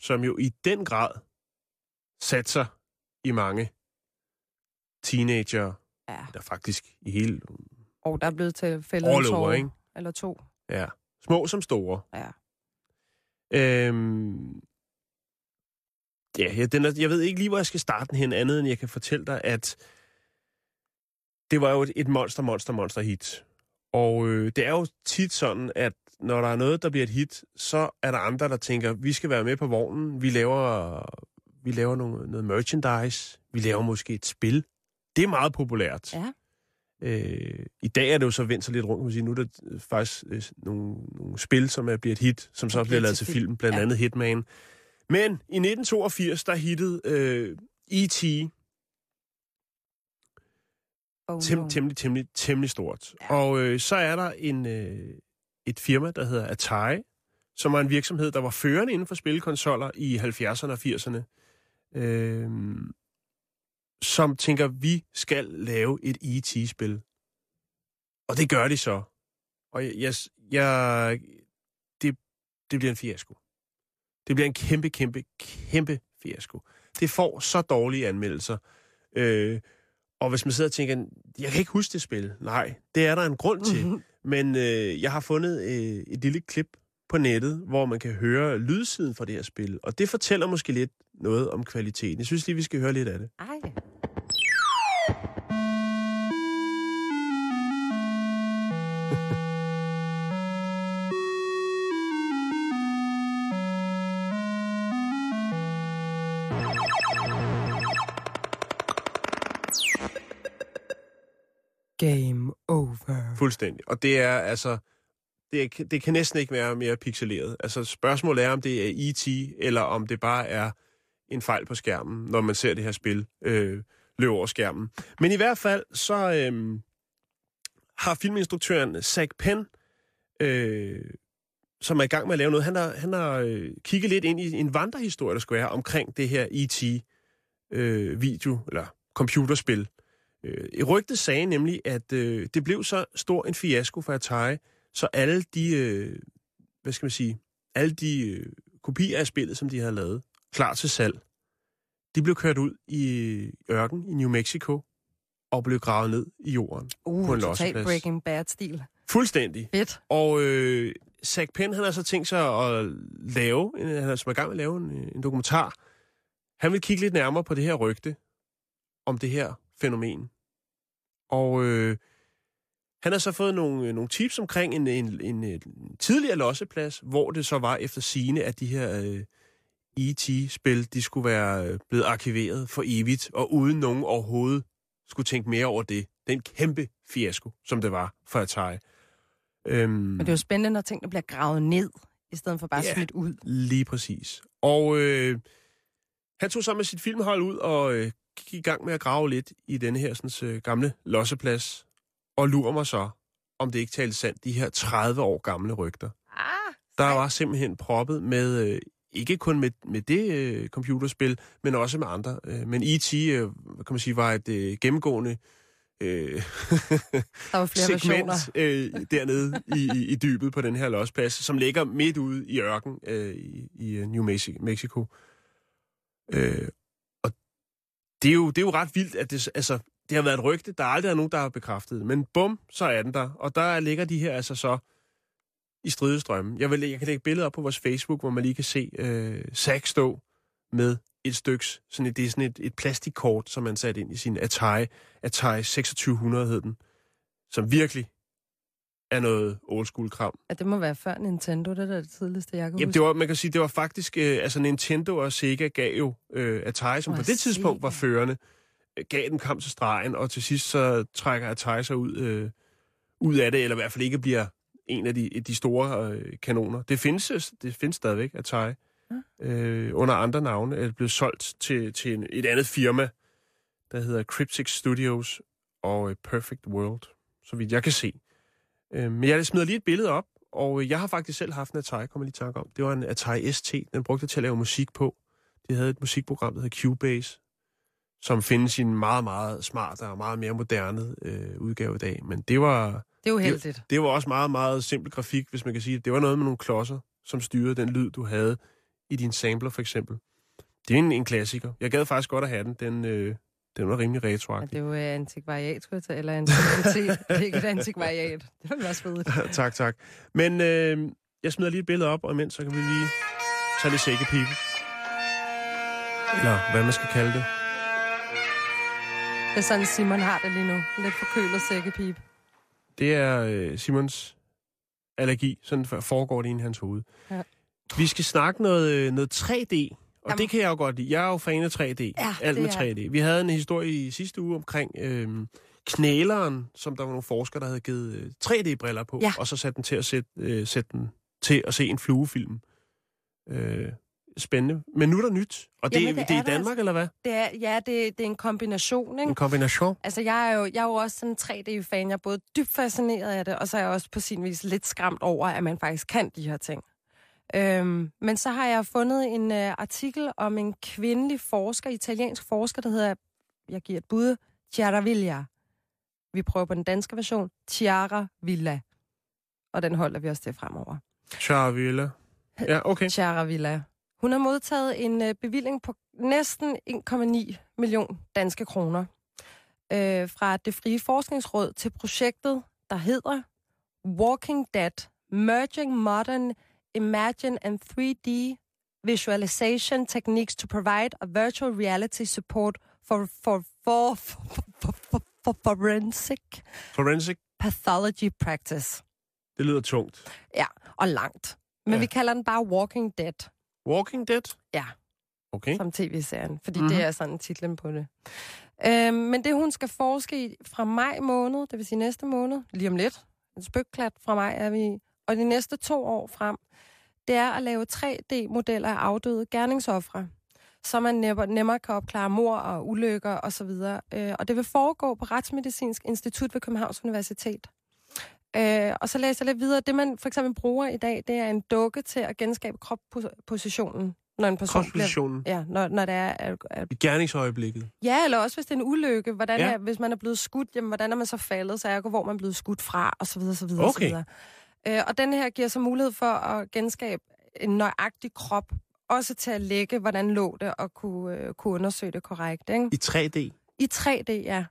som jo i den grad satser i mange teenager, Ja. der faktisk i hele Og der er blevet til fældet en tåre, ikke? eller to. Ja. Små som store. Ja. Øhm, ja, ja den er, jeg ved ikke lige, hvor jeg skal starte den hen, andet end jeg kan fortælle dig, at det var jo et, et monster, monster, monster hit. Og øh, det er jo tit sådan, at når der er noget, der bliver et hit, så er der andre, der tænker, vi skal være med på vognen, vi laver, vi laver noget, noget merchandise, vi laver måske et spil. Det er meget populært. Ja. Øh, I dag er det jo så vendt sig lidt rundt, man sige. Nu er der øh, faktisk øh, nogle, nogle spil, som er blevet et hit, som så bliver lavet til film, blandt Ja. andet Hitman. Men i 1982, der hittede øh, E.T. Oh, Tem, no. temmelig, temmelig, temmelig stort. Ja. Og øh, så er der en, øh, et firma, der hedder Atari, som var en virksomhed, der var førende inden for spillekonsoller i 70'erne og 80'erne, øh, som tænker, vi skal lave et E.T.-spil. Og det gør de så. Og jeg, jeg, jeg det, det bliver en fiasko. Det bliver en kæmpe, kæmpe, kæmpe fiasko. Det får så dårlige anmeldelser. Øh, og hvis man sidder og tænker, jeg kan ikke huske det spil. Nej, det er der en grund til. Men øh, jeg har fundet øh, et lille klip på nettet, hvor man kan høre lydsiden fra det her spil. Og det fortæller måske lidt noget om kvaliteten. Jeg synes lige, vi skal høre lidt af det. Ej. Fuldstændig. Og det er altså... Det, er, det kan næsten ikke være mere pixeleret. Altså spørgsmålet er, om det er E.T., eller om det bare er en fejl på skærmen, når man ser det her spil øh, løbe over skærmen. Men i hvert fald, så øh, har filminstruktøren Zach Penn, øh, som er i gang med at lave noget, han har, han har øh, kigget lidt ind i en vandrehistorie, der skulle være omkring det her E.T.-video, øh, eller computerspil. Øh, rygtet sagde nemlig, at øh, det blev så stor en fiasko for Atari, så alle de, øh, hvad skal man sige, alle de øh, kopier af spillet, som de havde lavet, klar til salg, de blev kørt ud i ørken i New Mexico og blev gravet ned i jorden. Uh, på en total losseplads. Breaking Bad-stil. Fuldstændig. Fedt. Og øh, Zach Penn, han har så tænkt sig at lave, han er som er i gang med at lave en, en dokumentar. Han vil kigge lidt nærmere på det her rygte om det her fænomen. Og øh, han har så fået nogle, nogle tips omkring en, en, en, en tidligere losseplads, hvor det så var efter sine, at de her øh, E.T.-spil, de skulle være øh, blevet arkiveret for evigt, og uden nogen overhovedet skulle tænke mere over det. Det er en kæmpe fiasko, som det var for Atari. Øhm, Men det er jo spændende, når tingene bliver gravet ned, i stedet for bare Ja. smidt ud. Lige præcis. Og øh, han tog så med sit filmhold ud og øh, gik i gang med at grave lidt i denne her sådan, øh, gamle losseplads. Og lurer mig så, om det ikke talte sandt, de her 30 år gamle rygter. Ah, Der var simpelthen proppet med, øh, ikke kun med, med det øh, computerspil, men også med andre. Øh, men E.T., øh, kan man sige, var et øh, gennemgående øh, der var flere [laughs] segment øh, dernede i, i, i dybet på den her losseplads, som ligger midt ude i ørken øh, i, i øh, New Mexi- Mexico. Øh, det er, jo, det er jo ret vildt, at det, altså, det har været et rygte. Der er aldrig nogen, der har bekræftet. Men bum, så er den der. Og der ligger de her altså så i stridestrømmen. Jeg, vil, jeg kan lægge billeder op på vores Facebook, hvor man lige kan se øh, Zack stå med et styks, sådan et, det er sådan et, et plastikkort, som man satte ind i sin Atari, Atari 2600 hed den, som virkelig er noget old school kram. Ja, det må være før Nintendo, det er da det tidligste, jeg kan Jamen, huske. det var, man kan sige, det var faktisk, øh, altså Nintendo og Sega gav jo øh, Atari, som på det tidspunkt var førende, øh, gav den kamp til stregen, og til sidst så trækker Atari sig ud, øh, ud af det, eller i hvert fald ikke bliver en af de, de store øh, kanoner. Det findes, øh, det findes stadigvæk, Atari. Øh, under andre navne er blevet solgt til, til en, et andet firma, der hedder Cryptic Studios og øh, Perfect World, så vidt jeg kan se. Øh, men jeg smider lige et billede op, og øh, jeg har faktisk selv haft en Atari, kommer lige i tanke om. Det var en Atari ST, den brugte jeg til at lave musik på. De havde et musikprogram, der hedder Cubase, som findes i en meget, meget smart og meget mere moderne øh, udgave i dag. Men det var, Det er jo heldigt. det var også meget, meget simpel grafik, hvis man kan sige det. Det var noget med nogle klodser, som styrede den lyd, du havde i din sampler, for eksempel. Det er en, en klassiker. Jeg gad faktisk godt at have den. Den, øh, den var rimelig Ja, retroagtig. det er jo øh, antikvariat, skulle jeg tage, eller antikvitet. [laughs] det er ikke et antikvariat. Det ville være svedigt. [laughs] tak, tak. Men øh, jeg smider lige et billede op, og imens så kan vi lige er det sækkepipe. Eller hvad man skal kalde det. Det er sådan, Simon har det lige nu. Lidt forkølet sækkepip. Det er øh, Simons allergi. Sådan foregår det i hans hoved. Ja. Vi skal snakke noget, øh, noget 3D. Og Jamen. Det kan jeg jo godt lide. Jeg er jo fan af 3D. Ja, Alt med er 3D. Vi havde en historie i sidste uge omkring øh, knæleren, som der var nogle forskere, der havde givet øh, 3D-briller på, Ja. og så satte den til at sætte, øh, sætte den til at se en fluefilm. Øh, spændende. Men nu er der nyt. Og det, Jamen, det, det er i Danmark, altså. eller hvad? Det er, ja, det, det er en kombination, ikke? En kombination. Altså, jeg er jo, jeg er jo også sådan en 3D-fan. Jeg er både dybt fascineret af det, og så er jeg også på sin vis lidt skræmt over, at man faktisk kan de her ting. Øhm, men så har jeg fundet en uh, artikel om en kvindelig forsker, italiensk forsker, der hedder, jeg giver et bud, Chiara Villa. Vi prøver på den danske version, Chiara Villa. Og den holder vi også til fremover. Charvilla. Ja, okay. Chiara Villa. Hun har modtaget en øh, bevilling på næsten 1,9 million danske kroner øh, fra det frie forskningsråd til projektet, der hedder Walking Dead, Merging Modern Imagine and 3D Visualization Techniques to Provide a Virtual Reality Support for, for, for, for, for, for, for forensic Forensic, pathology practice. det lyder tungt. Ja, og langt. Men Ja. vi kalder den bare Walking Dead. Walking Dead? Ja. Okay. som tv-serien, fordi Mhm. mm-hmm. det er sådan titlen på det. Øhm, men det, hun skal forske i fra maj måned, det vil sige næste måned, lige om lidt, en spøkklat fra maj er vi i, og de næste to år frem, det er at lave 3D-modeller af afdøde gerningsoffre, så man nemmere, nemmere kan opklare mor og ulykker osv. Øh, og det vil foregå på Retsmedicinsk Institut ved Københavns Universitet. Øh, og så læser jeg lidt videre. Det, man for eksempel bruger i dag, det er en dukke til at genskabe kroppositionen, når en person bliver... Ja, når, når det er, at, at... I gerningsøjeblikket. Ja, eller også hvis det er en ulykke. Hvordan Ja. er, hvis man er blevet skudt, jamen, hvordan er man så faldet? Så ergo, hvor man er blevet skudt fra, og så videre, så videre, Okay. så videre. Øh, og den her giver så mulighed for at genskabe en nøjagtig krop, også til at lægge, hvordan lå det, og kunne, øh, kunne undersøge det korrekt. Ikke? I 3D. I 3D, ja.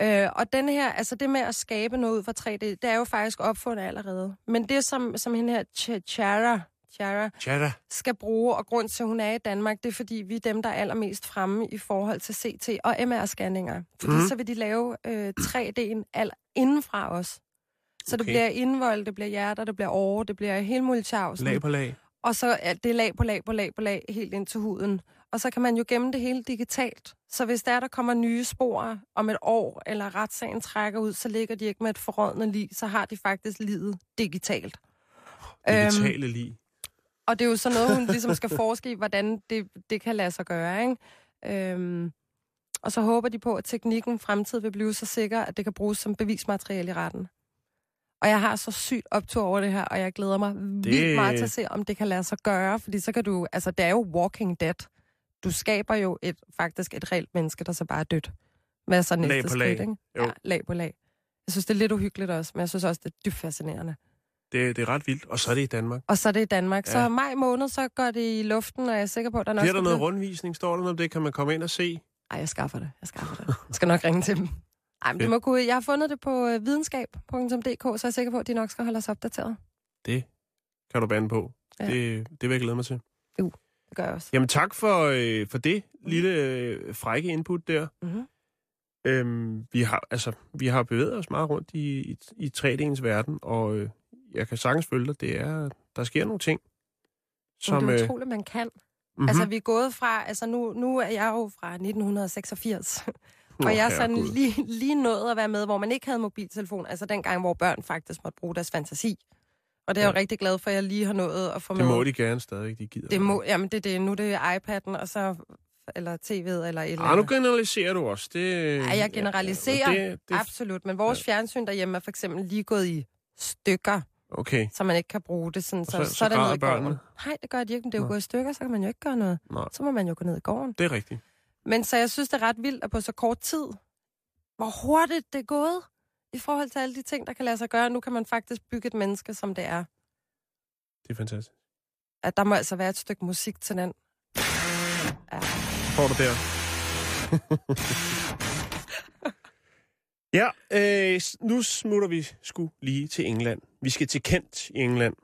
Øh, og den her, altså det med at skabe noget ud fra 3D, det er jo faktisk opfundet allerede. Men det, som, som hende her, Ch- Chara, Chara, Tjada. skal bruge, og grund til, at hun er i Danmark, det er, fordi vi er dem, der er allermest fremme i forhold til CT og MR-scanninger. Fordi mm. så vil de lave øh, 3D'en al indenfra os. Så okay. det bliver indvold, det bliver hjerter, det bliver åre, det bliver hele muligt tjavs. Lag på lag. Og så er det lag på lag på lag på lag helt ind til huden. Og så kan man jo gemme det hele digitalt. Så hvis der, der kommer nye spor om et år, eller retssagen trækker ud, så ligger de ikke med et forrådende lig, så har de faktisk livet digitalt. Øhm, Digitale lige. og det er jo sådan noget, hun ligesom skal [laughs] forske i, hvordan det, det kan lade sig gøre, ikke? Øhm, og så håber de på, at teknikken fremtid vil blive så sikker, at det kan bruges som bevismateriale i retten. Og jeg har så sygt optur over det her, og jeg glæder mig det... vildt meget til at se, om det kan lade sig gøre. Fordi så kan du... Altså, det er jo walking dead. Du skaber jo et, faktisk et reelt menneske, der så bare er dødt. Hvad er så næste Lag på skridt, lag. ikke? Jo. Ja, lag på lag. Jeg synes, det er lidt uhyggeligt også, men jeg synes også, det er dybt fascinerende. Det, det er ret vildt. Og så er det i Danmark. Og så er det i Danmark. Ja. Så maj måned, så går det i luften, og jeg er sikker på, at der nok Bliver der noget rundvisning? Står der noget om det? Kan man komme ind og se? Ej, jeg skaffer det. Jeg skaffer det. Jeg skal nok ringe til dem. Ej, men det Fedt. må kunne. Jeg har fundet det på øh, videnskab.dk, så jeg er sikker på, at de nok skal holde os opdateret. Det kan du bande på. Ja. Det, det vil jeg glæde mig til. Det gør jeg også. Jamen tak for, øh, for det lille øh, frække input der. Mm-hmm. Øhm, vi, har, altså, vi har bevæget os meget rundt i, i, i 3D'ens verden, og øh, jeg kan sagtens følge dig, det er, der sker nogle ting, Som, det er Øh, utroligt, man kan. mhm. Mm-hmm. Altså, vi er gået fra... Altså, nu, nu er jeg jo fra 1986. Og jeg er sådan herregud. lige, lige nået at være med, hvor man ikke havde mobiltelefon. Altså dengang, hvor børn faktisk måtte bruge deres fantasi. Og det er jeg jo Ja. rigtig glad for, at jeg lige har nået at få Det med. må de gerne stadig, de gider. Det må, jamen det er det. Nu er det iPad'en, og så, eller tv'et, eller et eller Ah, nu andet. generaliserer du også. Det, Ja, jeg generaliserer. Ja, det, det, Absolut. Men vores fjernsyn derhjemme er for eksempel lige gået i stykker, okay. så man ikke kan bruge det. Sådan, så, Og så, så- så, er det i gården. børnene? Nej, det gør de ikke, men det er jo Nå. gået i stykker, så kan man jo ikke gøre noget. Nej, Så må man jo gå ned i gården. det er rigtigt. Men så jeg synes, det er ret vildt, at på så kort tid, hvor hurtigt det er gået i forhold til alle de ting, der kan lade sig gøre. Nu kan man faktisk bygge et menneske, som det er. Det er fantastisk. At der må altså være et stykke musik til den. Ja. Får du der. [laughs] ja, øh, nu smutter vi sgu lige til England. Vi skal til Kent i England.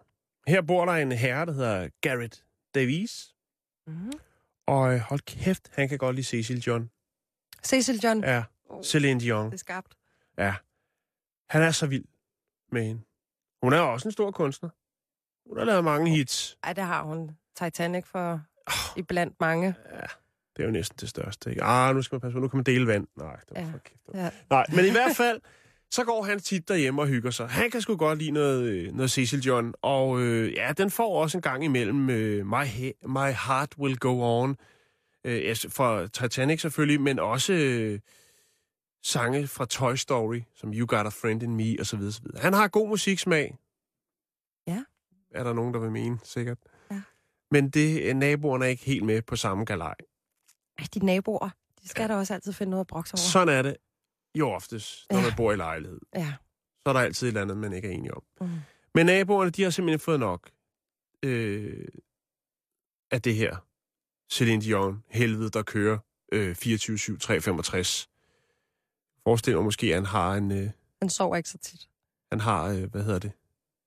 Her bor der en herre, der hedder Garrett Davies. Mm. Og øh, hold kæft, han kan godt lide Cecil John. Cecil John. Ja, Celine Dion. Det er skarpt. Ja. Han er så vild med hende. Hun er også en stor kunstner. Hun har lavet mange hits. Ej, det har hun. Titanic for Oh, i blandt mange. det er jo næsten det største. Ikke? Ah, nu skal man passe på, nu kan man dele vand. Nej, det var Ja. for kæft. Ja. Nej, men i hvert fald, så går han tit derhjemme og hygger sig. Han kan sgu godt lide noget, øh, noget Cecil John. Og øh, ja, den får også en gang imellem øh, My, He- My Heart Will Go On. Øh, fra Titanic selvfølgelig, men også øh, sange fra Toy Story, som You Got a Friend in Me, osv. osv. Han har god musiksmag. Ja. Er der nogen, der vil mene, sikkert. Ja. Men det, øh, naboerne er ikke helt med på samme galej. Ej, de naboer, de skal ja. da også altid finde noget at brokse over. Sådan er det jo oftest, når Ja. man bor i lejlighed. Ja. Så er der altid et eller andet, man ikke er enige om. Mm. Men naboerne, de har simpelthen fået nok øh, af det her Celine Dion helvede, der kører øh, 24-7, 365. Forestil dig måske, at han har en... Øh, Han sover ikke så tit. han har, øh, hvad hedder det?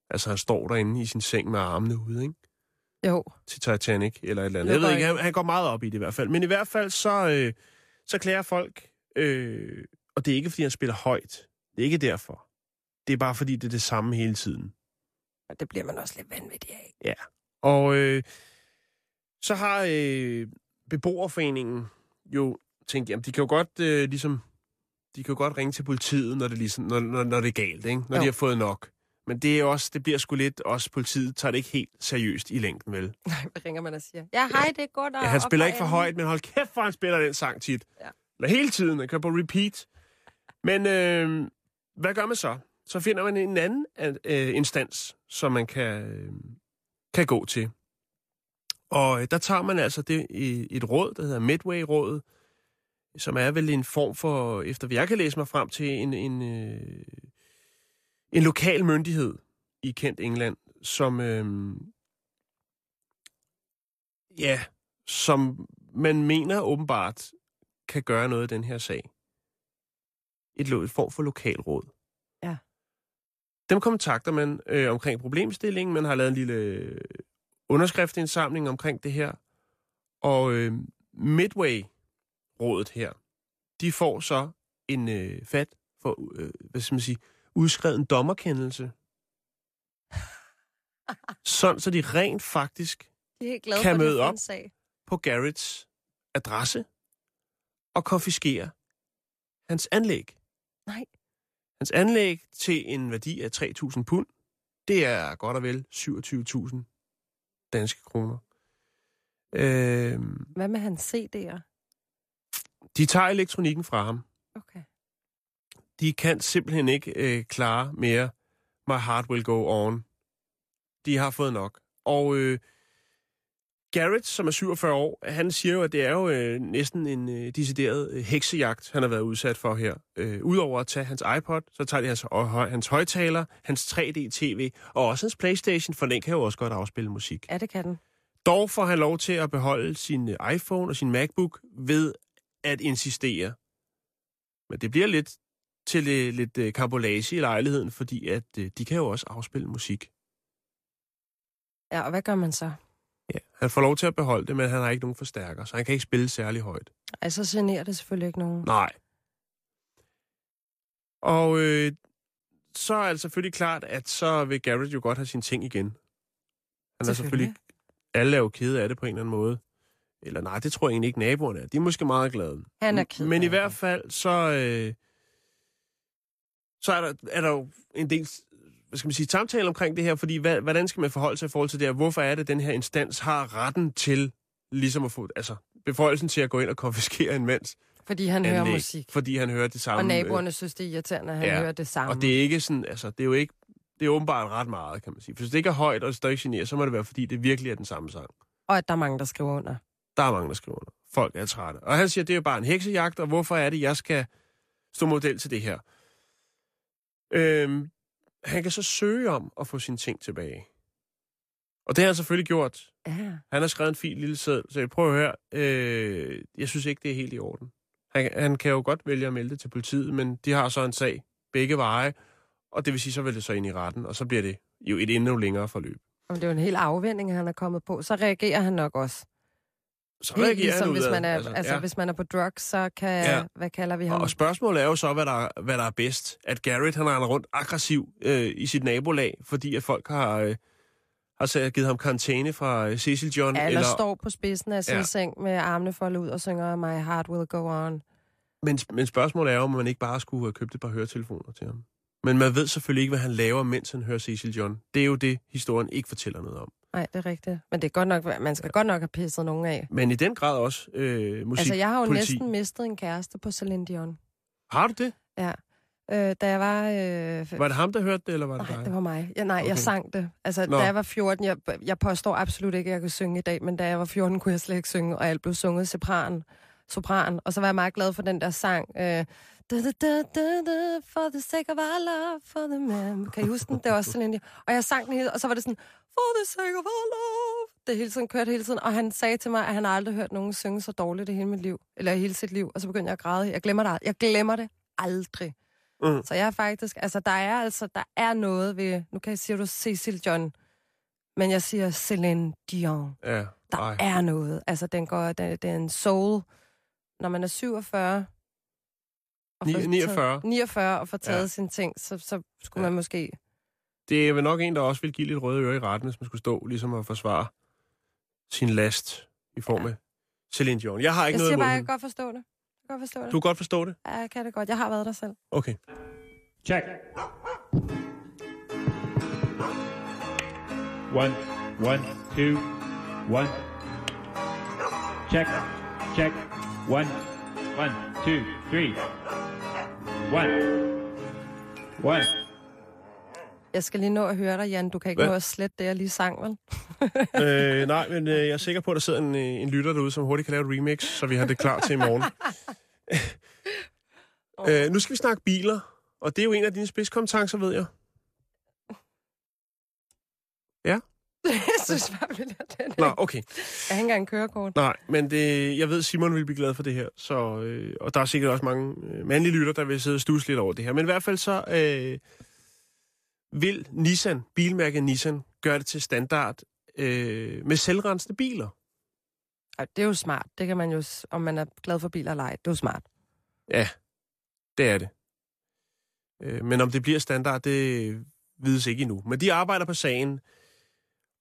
Altså, han står derinde i sin seng med armene ude, ikke? Jo. Til Titanic eller et eller andet. Jeg ved ikke, han, han går meget op i det i hvert fald. Men i hvert fald, så, øh, så klæder folk, øh, og det er ikke, fordi han spiller højt. Det er ikke derfor. Det er bare, fordi det er det samme hele tiden. Og det bliver man også lidt vanvittig af. Og øh, så har øh, beboerforeningen jo tænkt, jamen de kan jo godt øh, ligesom, de kan jo godt ringe til politiet, når det, ligesom, når, når, når det er galt, ikke? når Jo. de har fået nok. Men det er også, det bliver sgu lidt, også politiet tager det ikke helt seriøst i længden, vel? [laughs] Nej, hvad ringer man og siger? Ja, hej, det er godt. Ja, han spiller ikke for højt, men hold kæft, for han spiller den sang tit. Ja. Eller hele tiden, han kører på repeat. Men øh, hvad gør man så? Så finder man en anden øh, instans, som man kan, øh, kan gå til. Og øh, der tager man altså det i et råd, der hedder Midway-rådet, som er vel en form for, efter hvad jeg kan læse mig frem til, en, en, øh, en lokal myndighed i kendt England, som, øh, ja, som man mener åbenbart kan gøre noget i den her sag. Et, et form for lokalråd. Ja. Dem kontakter man øh, omkring problemstillingen. Man har lavet en lille underskriftsindsamling omkring det her. Og øh, Midway-rådet her, de får så en øh, fat for, øh, hvad skal man sige, udskrevet en dommerkendelse. [laughs] Sådan, så de rent faktisk De er glade kan for, møde op. sag. på Garretts adresse og konfiskere hans anlæg. Nej. Hans anlæg til en værdi af 3.000 pund, det er godt og vel 27.000 danske kroner. Øh, Hvad med hans CD'er? de tager elektronikken fra ham. Okay. De kan simpelthen ikke øh, klare mere My Heart Will Go On. De har fået nok. Og øh, Garrett, som er 47 år, han siger jo, at det er jo øh, næsten en øh, decideret øh, heksejagt, han har været udsat for her. Øh, Udover at tage hans iPod, så tager de hans, høj- hans højtaler, hans 3D-TV og også hans Playstation, for den kan jo også godt afspille musik. Ja, det kan den. Dog får han lov til at beholde sin øh, iPhone og sin MacBook ved at insistere. Men det bliver lidt til øh, lidt øh, kambolage i lejligheden, fordi at øh, de kan jo også afspille musik. Ja, og hvad gør man så? Ja. Han får lov til at beholde det, men han har ikke nogen forstærker, så han kan ikke spille særlig højt. Ej, så generer det selvfølgelig ikke nogen. Nej. Og øh, så er det selvfølgelig klart, at så vil Garrett jo godt have sine ting igen. Han er selvfølgelig... Alle er jo kede af det på en eller anden måde. Eller nej, det tror jeg egentlig ikke naboerne er. De er måske meget glade. Han er ked Men i hvert fald, så, øh, så er, der, er der jo en del skal man sige, samtale omkring det her, fordi hvad, hvordan skal man forholde sig i forhold til det her? Hvorfor er det, at den her instans har retten til ligesom at få, altså beføjelsen til at gå ind og konfiskere en mands Fordi han anlæg, hører musik. fordi han hører det samme. Og naboerne synes, det er irriterende, at han ja. hører det samme. Og det er ikke sådan, altså det er jo ikke, det er åbenbart ret meget, kan man sige. For hvis det ikke er højt, og det stadig generer, så må det være, fordi det virkelig er den samme sang. Og at der er mange, der skriver under. Der er mange, der skriver under. Folk er trætte. Og han siger, det er jo bare en heksejagt, og hvorfor er det, jeg skal stå model til det her? Øhm, han kan så søge om at få sine ting tilbage. Og det har han selvfølgelig gjort. Ja. Han har skrevet en fin lille seddel, så jeg prøver at høre. Øh, jeg synes ikke, det er helt i orden. Han, han kan jo godt vælge at melde det til politiet, men de har så en sag begge veje, og det vil sige, så vil det så ind i retten, og så bliver det jo et endnu længere forløb. Om det er jo en hel afvending, han er kommet på. Så reagerer han nok også. Så Helt reagerer ligesom, han hvis man, er, altså, altså, ja. hvis man er på drugs, så kan... Ja. Hvad kalder vi ham? Og spørgsmålet er jo så, hvad der, hvad der er bedst. At Garrett, han render rundt aggressiv øh, i sit nabolag, fordi at folk har, øh, har så- givet ham karantæne fra øh, Cecil John. Ja, eller står på spidsen af sin Ja. ja. seng med armene foldet ud og synger My Heart Will Go On. Men, men spørgsmålet er jo, om man ikke bare skulle have købt et par høretelefoner til ham. Men man ved selvfølgelig ikke, hvad han laver, mens han hører Cecil John. Det er jo det, historien ikke fortæller noget om. Nej, det er rigtigt. Men det er godt nok, man skal godt nok have pisset nogen af. Men i den grad også øh, musik. Altså, jeg har jo politi. næsten mistet en kæreste på Celine Dion. Har du det? Ja. Øh, da jeg var... Øh, Var det ham, der hørte det, eller var det Nej, dig? det var mig. Ja, nej, okay. Jeg sang det. Altså, Nå. da jeg var 14, jeg, jeg påstår absolut ikke, at jeg kunne synge i dag, men da jeg var 14, kunne jeg slet ikke synge, og alt blev sunget sopran. sopran. Og så var jeg meget glad for den der sang. Øh, da, da, da, da, da, for the sake of our love, for the man. Kan I huske den? Det var også Celine Dion. Og jeg sang den hele, og så var det sådan, for the sake of our love. Det hele tiden kørte hele tiden, og han sagde til mig, at han aldrig hørt nogen synge så dårligt i hele mit liv, eller hele sit liv, og så begyndte jeg at græde. Jeg glemmer det, jeg glemmer det aldrig. Mm. Så jeg er faktisk, altså der er altså, der er noget ved, nu kan jeg sige, du Cecil John, men jeg siger Celine Dion. Ja, Der ej. er noget. Altså den går, det, det er en soul. Når man er 47, og Ni- får taget- 49. 49 og får taget Ja. sine ting, så, så skulle ja. man måske... Det er vel nok en, der også vil give lidt røde øre i retten, hvis man skulle stå ligesom at forsvare sin last i form af Celine Dion. Jeg har ikke Jeg noget siger imod bare, jeg hende. kan godt forstå det. Jeg kan godt forstå det. Du kan godt forstå det? Ja, jeg kan det godt. Jeg har været der selv. Okay. Check. One, one, two, one. Check, check. One, one, two, three. One, one. Jeg skal lige nå at høre dig, Jan. Du kan ikke Hvad? nå at slette det, jeg lige sang, vel? øh, [laughs] nej, men øh, jeg er sikker på, at der sidder en, øh, en lytter derude, som hurtigt kan lave et remix, så vi har det klar til i morgen. [laughs] øh, nu skal vi snakke biler, og det er jo en af dine spidskompetencer, ved jeg. jeg synes bare, vi lader den. Nå, okay. Jeg har ikke engang kørekort. Nej, men det, jeg ved, Simon vil blive glad for det her, så, øh, og der er sikkert også mange øh, mandlige lytter, der vil sidde og lidt over det her. Men i hvert fald så øh, vil Nissan, bilmærket Nissan, gøre det til standard øh, med selvrensende biler. Ej, det er jo smart. Det kan man jo, om man er glad for biler eller ej. Det er jo smart. Ja, det er det. Øh, men om det bliver standard, det vides ikke endnu. Men de arbejder på sagen,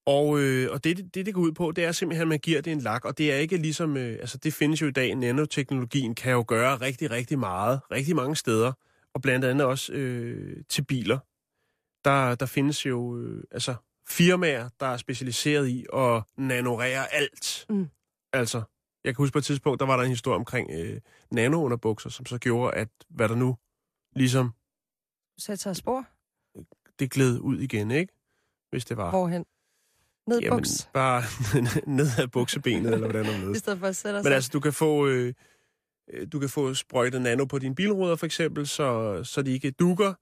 og, øh, og det, det, det går ud på, det er simpelthen, at man giver det en lak, og det er ikke ligesom, øh, altså det findes jo i dag, nanoteknologien kan jo gøre rigtig, rigtig meget, rigtig mange steder, og blandt andet også øh, til biler. Der, der findes jo øh, altså firmaer, der er specialiseret i at nanorere alt. Mm. Altså, jeg kan huske på et tidspunkt, der var der en historie omkring øh, nanounderbukser, som så gjorde, at hvad der nu ligesom, Sæt sig af spor. det gled ud igen, ikke? Hvis det var. Hvorhen? Ned Jamen, buks. bare [laughs] ned ad buksebenet, eller hvordan det [laughs] I stedet for at sætte Men sig. altså, du kan få... Øh, øh, du kan få sprøjtet nano på dine bilruder, for eksempel, så, så de ikke dukker.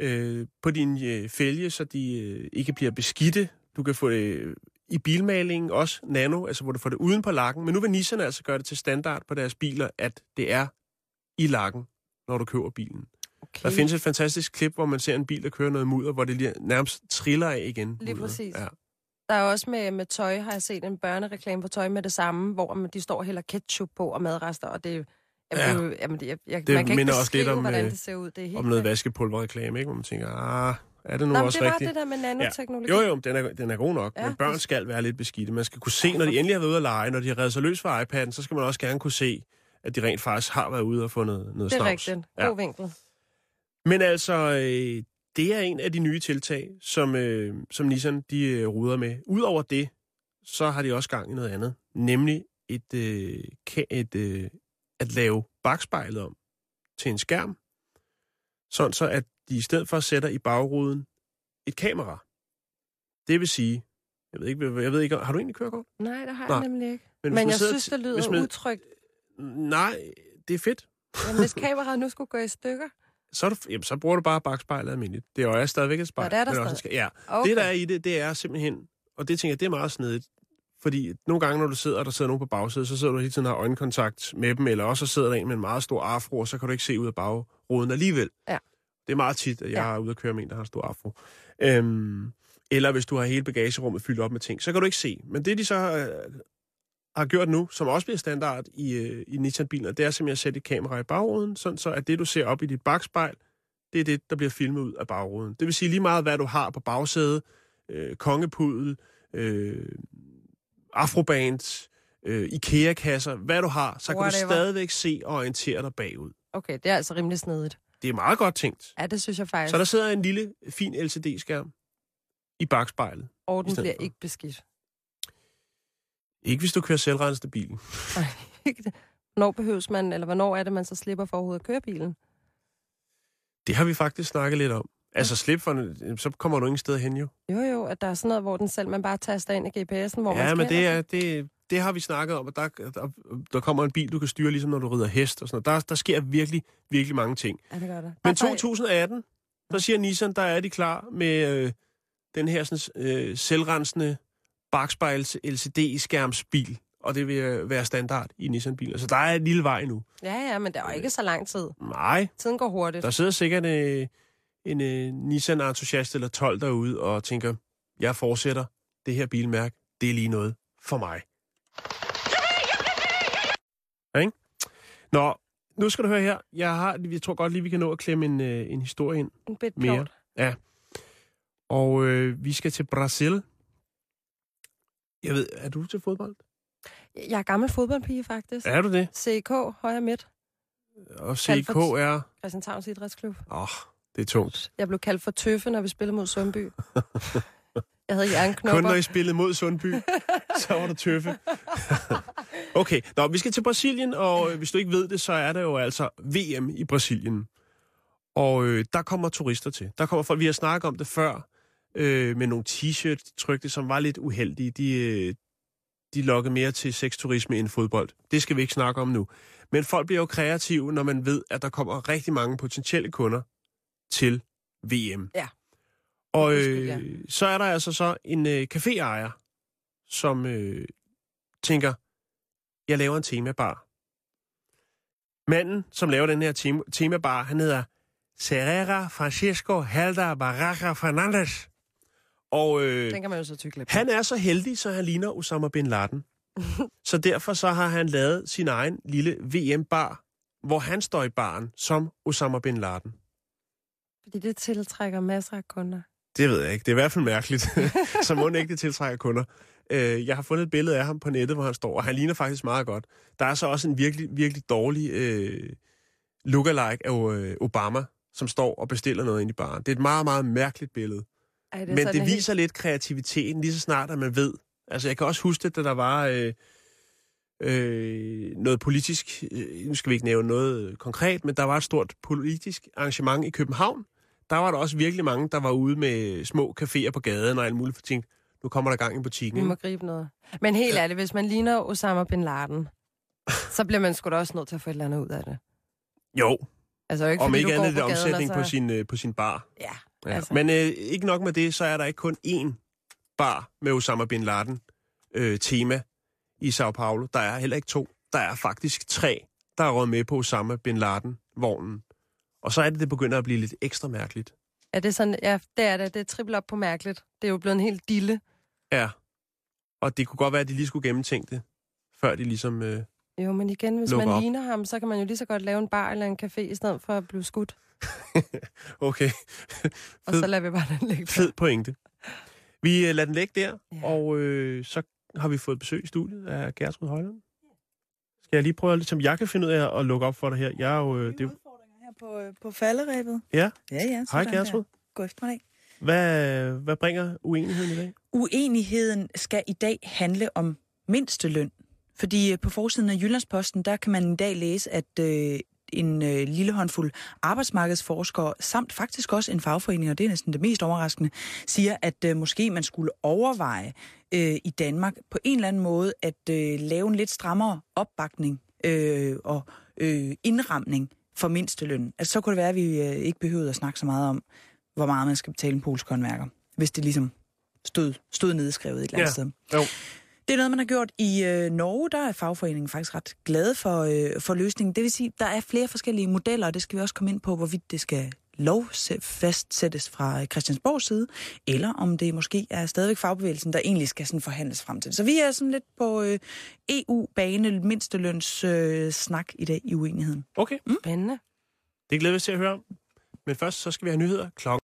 Øh, på din øh, fælge, så de øh, ikke bliver beskidte. Du kan få det øh, i bilmalingen også nano, altså hvor du får det uden på lakken. Men nu vil Nissan altså gøre det til standard på deres biler, at det er i lakken, når du køber bilen. okay. Der findes et fantastisk klip, hvor man ser en bil, der kører noget mudder, hvor det lige nærmest triller af igen. Lige mudderet. præcis. Ja. Der er også med, med tøj, har jeg set en børnereklame for tøj med det samme, hvor man, de står og hælder ketchup på og madrester, og det. Jamen, jo- jamen, jeg, jeg, Det man kan ikke minder også lidt om, hvordan øh, det ser ud. Det er helt Om noget vaskepulverreklame, ikke? Hvor man tænker, ah, er det nu Nå, også det var rigtigt? det der med nanoteknologi. Jo, jo, den er, den er god nok, ja, Ja, men børn skal være lidt beskidte. Man skal kunne se, når de endelig har været ude at lege, når de har reddet sig løs fra iPad'en, så skal man også gerne kunne se, at de rent faktisk har været ude og få noget, noget Det er snavs. rigtigt. Ja. God vinkel. Men altså, øh, det er en af de nye tiltag, som, øh, som Nissan de øh, ruder med. Udover det, så har de også gang i noget andet, nemlig et, øh, et, øh, at lave bagspejlet om til en skærm, sådan så at de i stedet for sætter i bagruden et kamera. Det vil sige, jeg ved ikke, jeg ved ikke har du egentlig kørekort? Nej, det har Nej. jeg nemlig ikke. Men man jeg synes, det lyder man- utrygt. Nej, det er fedt. Jamen, hvis kameraet nu skulle gå i stykker. Så, du, jamen, så bruger du bare bagspejlet almindeligt. Det er jo stadigvæk et spejl. Ja, det er der men også. Ja, Okay. Det, der er i det, det er simpelthen... Og det tænker jeg, det er meget snedigt. Fordi nogle gange, når du sidder, og der sidder nogen på bagsædet, så sidder du hele tiden og har øjenkontakt med dem, eller også så sidder der en med en meget stor afro, og så kan du ikke se ud af bagruden alligevel. Ja. Det er meget tit, at jeg Ja. er ude at køre med en, der har en stor afro. Øhm, eller hvis du har hele bagagerummet fyldt op med ting, så kan du ikke se. Men det, de så øh, har gjort nu, som også bliver standard i, øh, i Nissan-biler, det er simpelthen at sætte et kamera i bagruden, sådan så at det, du ser op i dit bagspejl, det er det, der bliver filmet ud af bagruden. Det vil sige lige meget, hvad du har på bagsædet, øh, kongepudel, øh, afroband, øh, IKEA-kasser, hvad du har, så kan Whatever. du stadigvæk se og orientere dig bagud. Okay, det er altså rimelig snedigt. Det er meget godt tænkt. Ja, det synes jeg faktisk. Så der sidder en lille, fin LCD-skærm i bagspejlet. Og den bliver for. ikke beskidt. Ikke hvis du kører selvrensende bil. [laughs] Nej, ikke det. Hvornår behøves man, eller hvornår er det, man så slipper for overhovedet at køre bilen? Det har vi faktisk snakket lidt om. Altså slip for, så kommer du ingen sted hen jo. Jo, jo, at der er sådan noget, hvor den selv, man bare taster ind i GPS'en, hvor man Ja, skal men det, er, det, det har vi snakket om, at der, der, der kommer en bil, du kan styre, ligesom når du rider hest og sådan noget. Der, der sker virkelig, virkelig mange ting. Ja, det gør det. Men Bare for- 2018, så siger Nissan, der er de klar med øh, den her sådan, øh, selvrensende bagspejls LCD-skærmsbil. Og det vil øh, være standard i Nissan-biler. Så der er en lille vej nu. Ja, ja, men der er jo ikke så lang tid. Nej, Tiden går hurtigt. der sidder sikkert øh, en øh, Nissan-entusiast eller 12 derude og tænker, jeg fortsætter det her bilmærke. Det er lige noget for mig. Ja, ikke? Nå, nu skal du høre her. Jeg, har, jeg tror godt lige, vi kan nå at klemme en, øh, en historie ind. En bit mere. plort. Ja. Og øh, vi skal til Brasil. Jeg ved, er du til fodbold? Jeg er gammel fodboldpige, faktisk. Er du det? CK, højre midt, Og CK er... Christianshavns Idrætsklub. Åh, oh, det er tungt. Jeg blev kaldt for tøffe, når vi spillede mod Sundby. jeg havde Kun jernknopper. når I spillede mod Sundby, så var det tøffe. okay, Nå, vi skal til Brasilien, og øh, hvis du ikke ved det, så er der jo altså VM i Brasilien. Og øh, der kommer turister til. Der kommer folk, vi har snakket om det før, øh, med nogle t-shirts trykte, som var lidt uheldige. De, øh, de lokkede mere til sexturisme end fodbold. Det skal vi ikke snakke om nu. Men folk bliver jo kreative, når man ved, at der kommer rigtig mange potentielle kunder til VM. Ja. Og øh, ja. så er der altså så en øh, caféejer, som øh, tænker, jeg laver en temabar. Manden, som laver den her tema, temabar, han hedder Serrera Francisco Halda Barraca Fernandes. Og øh, Den kan man jo så tykke han er så heldig, så han ligner Osama Bin Laden. [laughs] så derfor så har han lavet sin egen lille VM-bar, hvor han står i baren som Osama Bin Laden. Fordi det tiltrækker masser af kunder. Det ved jeg ikke. Det er i hvert fald mærkeligt. [laughs] så må ikke det tiltrækker kunder. Øh, jeg har fundet et billede af ham på nettet, hvor han står, og han ligner faktisk meget godt. Der er så også en virkelig, virkelig dårlig øh, lookalike af øh, Obama, som står og bestiller noget ind i baren. Det er et meget, meget mærkeligt billede. Ej, det Men det helt- viser lidt kreativiteten, lige så snart, at man ved. Altså, jeg kan også huske, at der var øh, øh, noget politisk, øh, nu skal vi ikke nævne noget konkret, men der var et stort politisk arrangement i København. Der var der også virkelig mange, der var ude med små caféer på gaden og alt muligt for ting. Nu kommer der gang i butikken. Vi må gribe noget. Men helt ærligt, hvis man ligner Osama Bin Laden, så bliver man sgu da også nødt til at få et eller andet ud af det. Jo, Altså ikke om ikke andet gaden, omsætning og på så... sin, øh, på sin bar. Ja, Ja. Altså. Men øh, ikke nok med det, så er der ikke kun én bar med Osama Bin Laden øh, tema i Sao Paulo. Der er heller ikke to. Der er faktisk tre, der er råd med på Osama Bin Laden-vognen. Og så er det, det begynder at blive lidt ekstra mærkeligt. Er det sådan, ja, det er det. Det er trippel op på mærkeligt. Det er jo blevet en helt dille. Ja. Og det kunne godt være, at de lige skulle gennemtænke det, før de ligesom... Øh... Jo, men igen, hvis Lukker man op. ligner ham, så kan man jo lige så godt lave en bar eller en café, i stedet for at blive skudt. [laughs] Okay. Og Fed. så lader vi bare den ligge. Fed pointe. Vi øh, lader den ligge der, Ja. og øh, så har vi fået besøg i studiet af Gertrud Højlund. Skal jeg lige prøve lidt, som jeg kan finde ud af at lukke op for dig her? Jeg er jo... Øh, det, er jo- her på, øh, på falderæbet. ja, Ja, ja. hej Gertrud. God eftermiddag. Hvad, hvad bringer uenigheden i dag? Uenigheden skal i dag handle om mindsteløn. Fordi øh, på forsiden af Jyllandsposten, der kan man i dag læse, at øh, en øh, lille håndfuld arbejdsmarkedsforskere, samt faktisk også en fagforening, og det er næsten det mest overraskende, siger, at øh, måske man skulle overveje øh, i Danmark på en eller anden måde at øh, lave en lidt strammere opbakning øh, og øh, indramning for mindstelønnen. Altså så kunne det være, at vi øh, ikke behøvede at snakke så meget om, hvor meget man skal betale en polsk håndværker, hvis det ligesom stod, stod nedskrevet et eller andet Ja. sted. Jo. Det er noget, man har gjort i øh, Norge. Der er fagforeningen faktisk ret glade for, øh, for løsningen. Det vil sige, der er flere forskellige modeller, og det skal vi også komme ind på, hvorvidt det skal lov fastsættes fra Christiansborgs side, eller om det måske er stadigvæk fagbevægelsen, der egentlig skal sådan forhandles frem til det. Så vi er sådan lidt på øh, EU-bane, mindsteløns øh, snak i dag i uenigheden. Okay, Spændende. det glæder vi os til at høre om. Men først så skal vi have nyheder klokken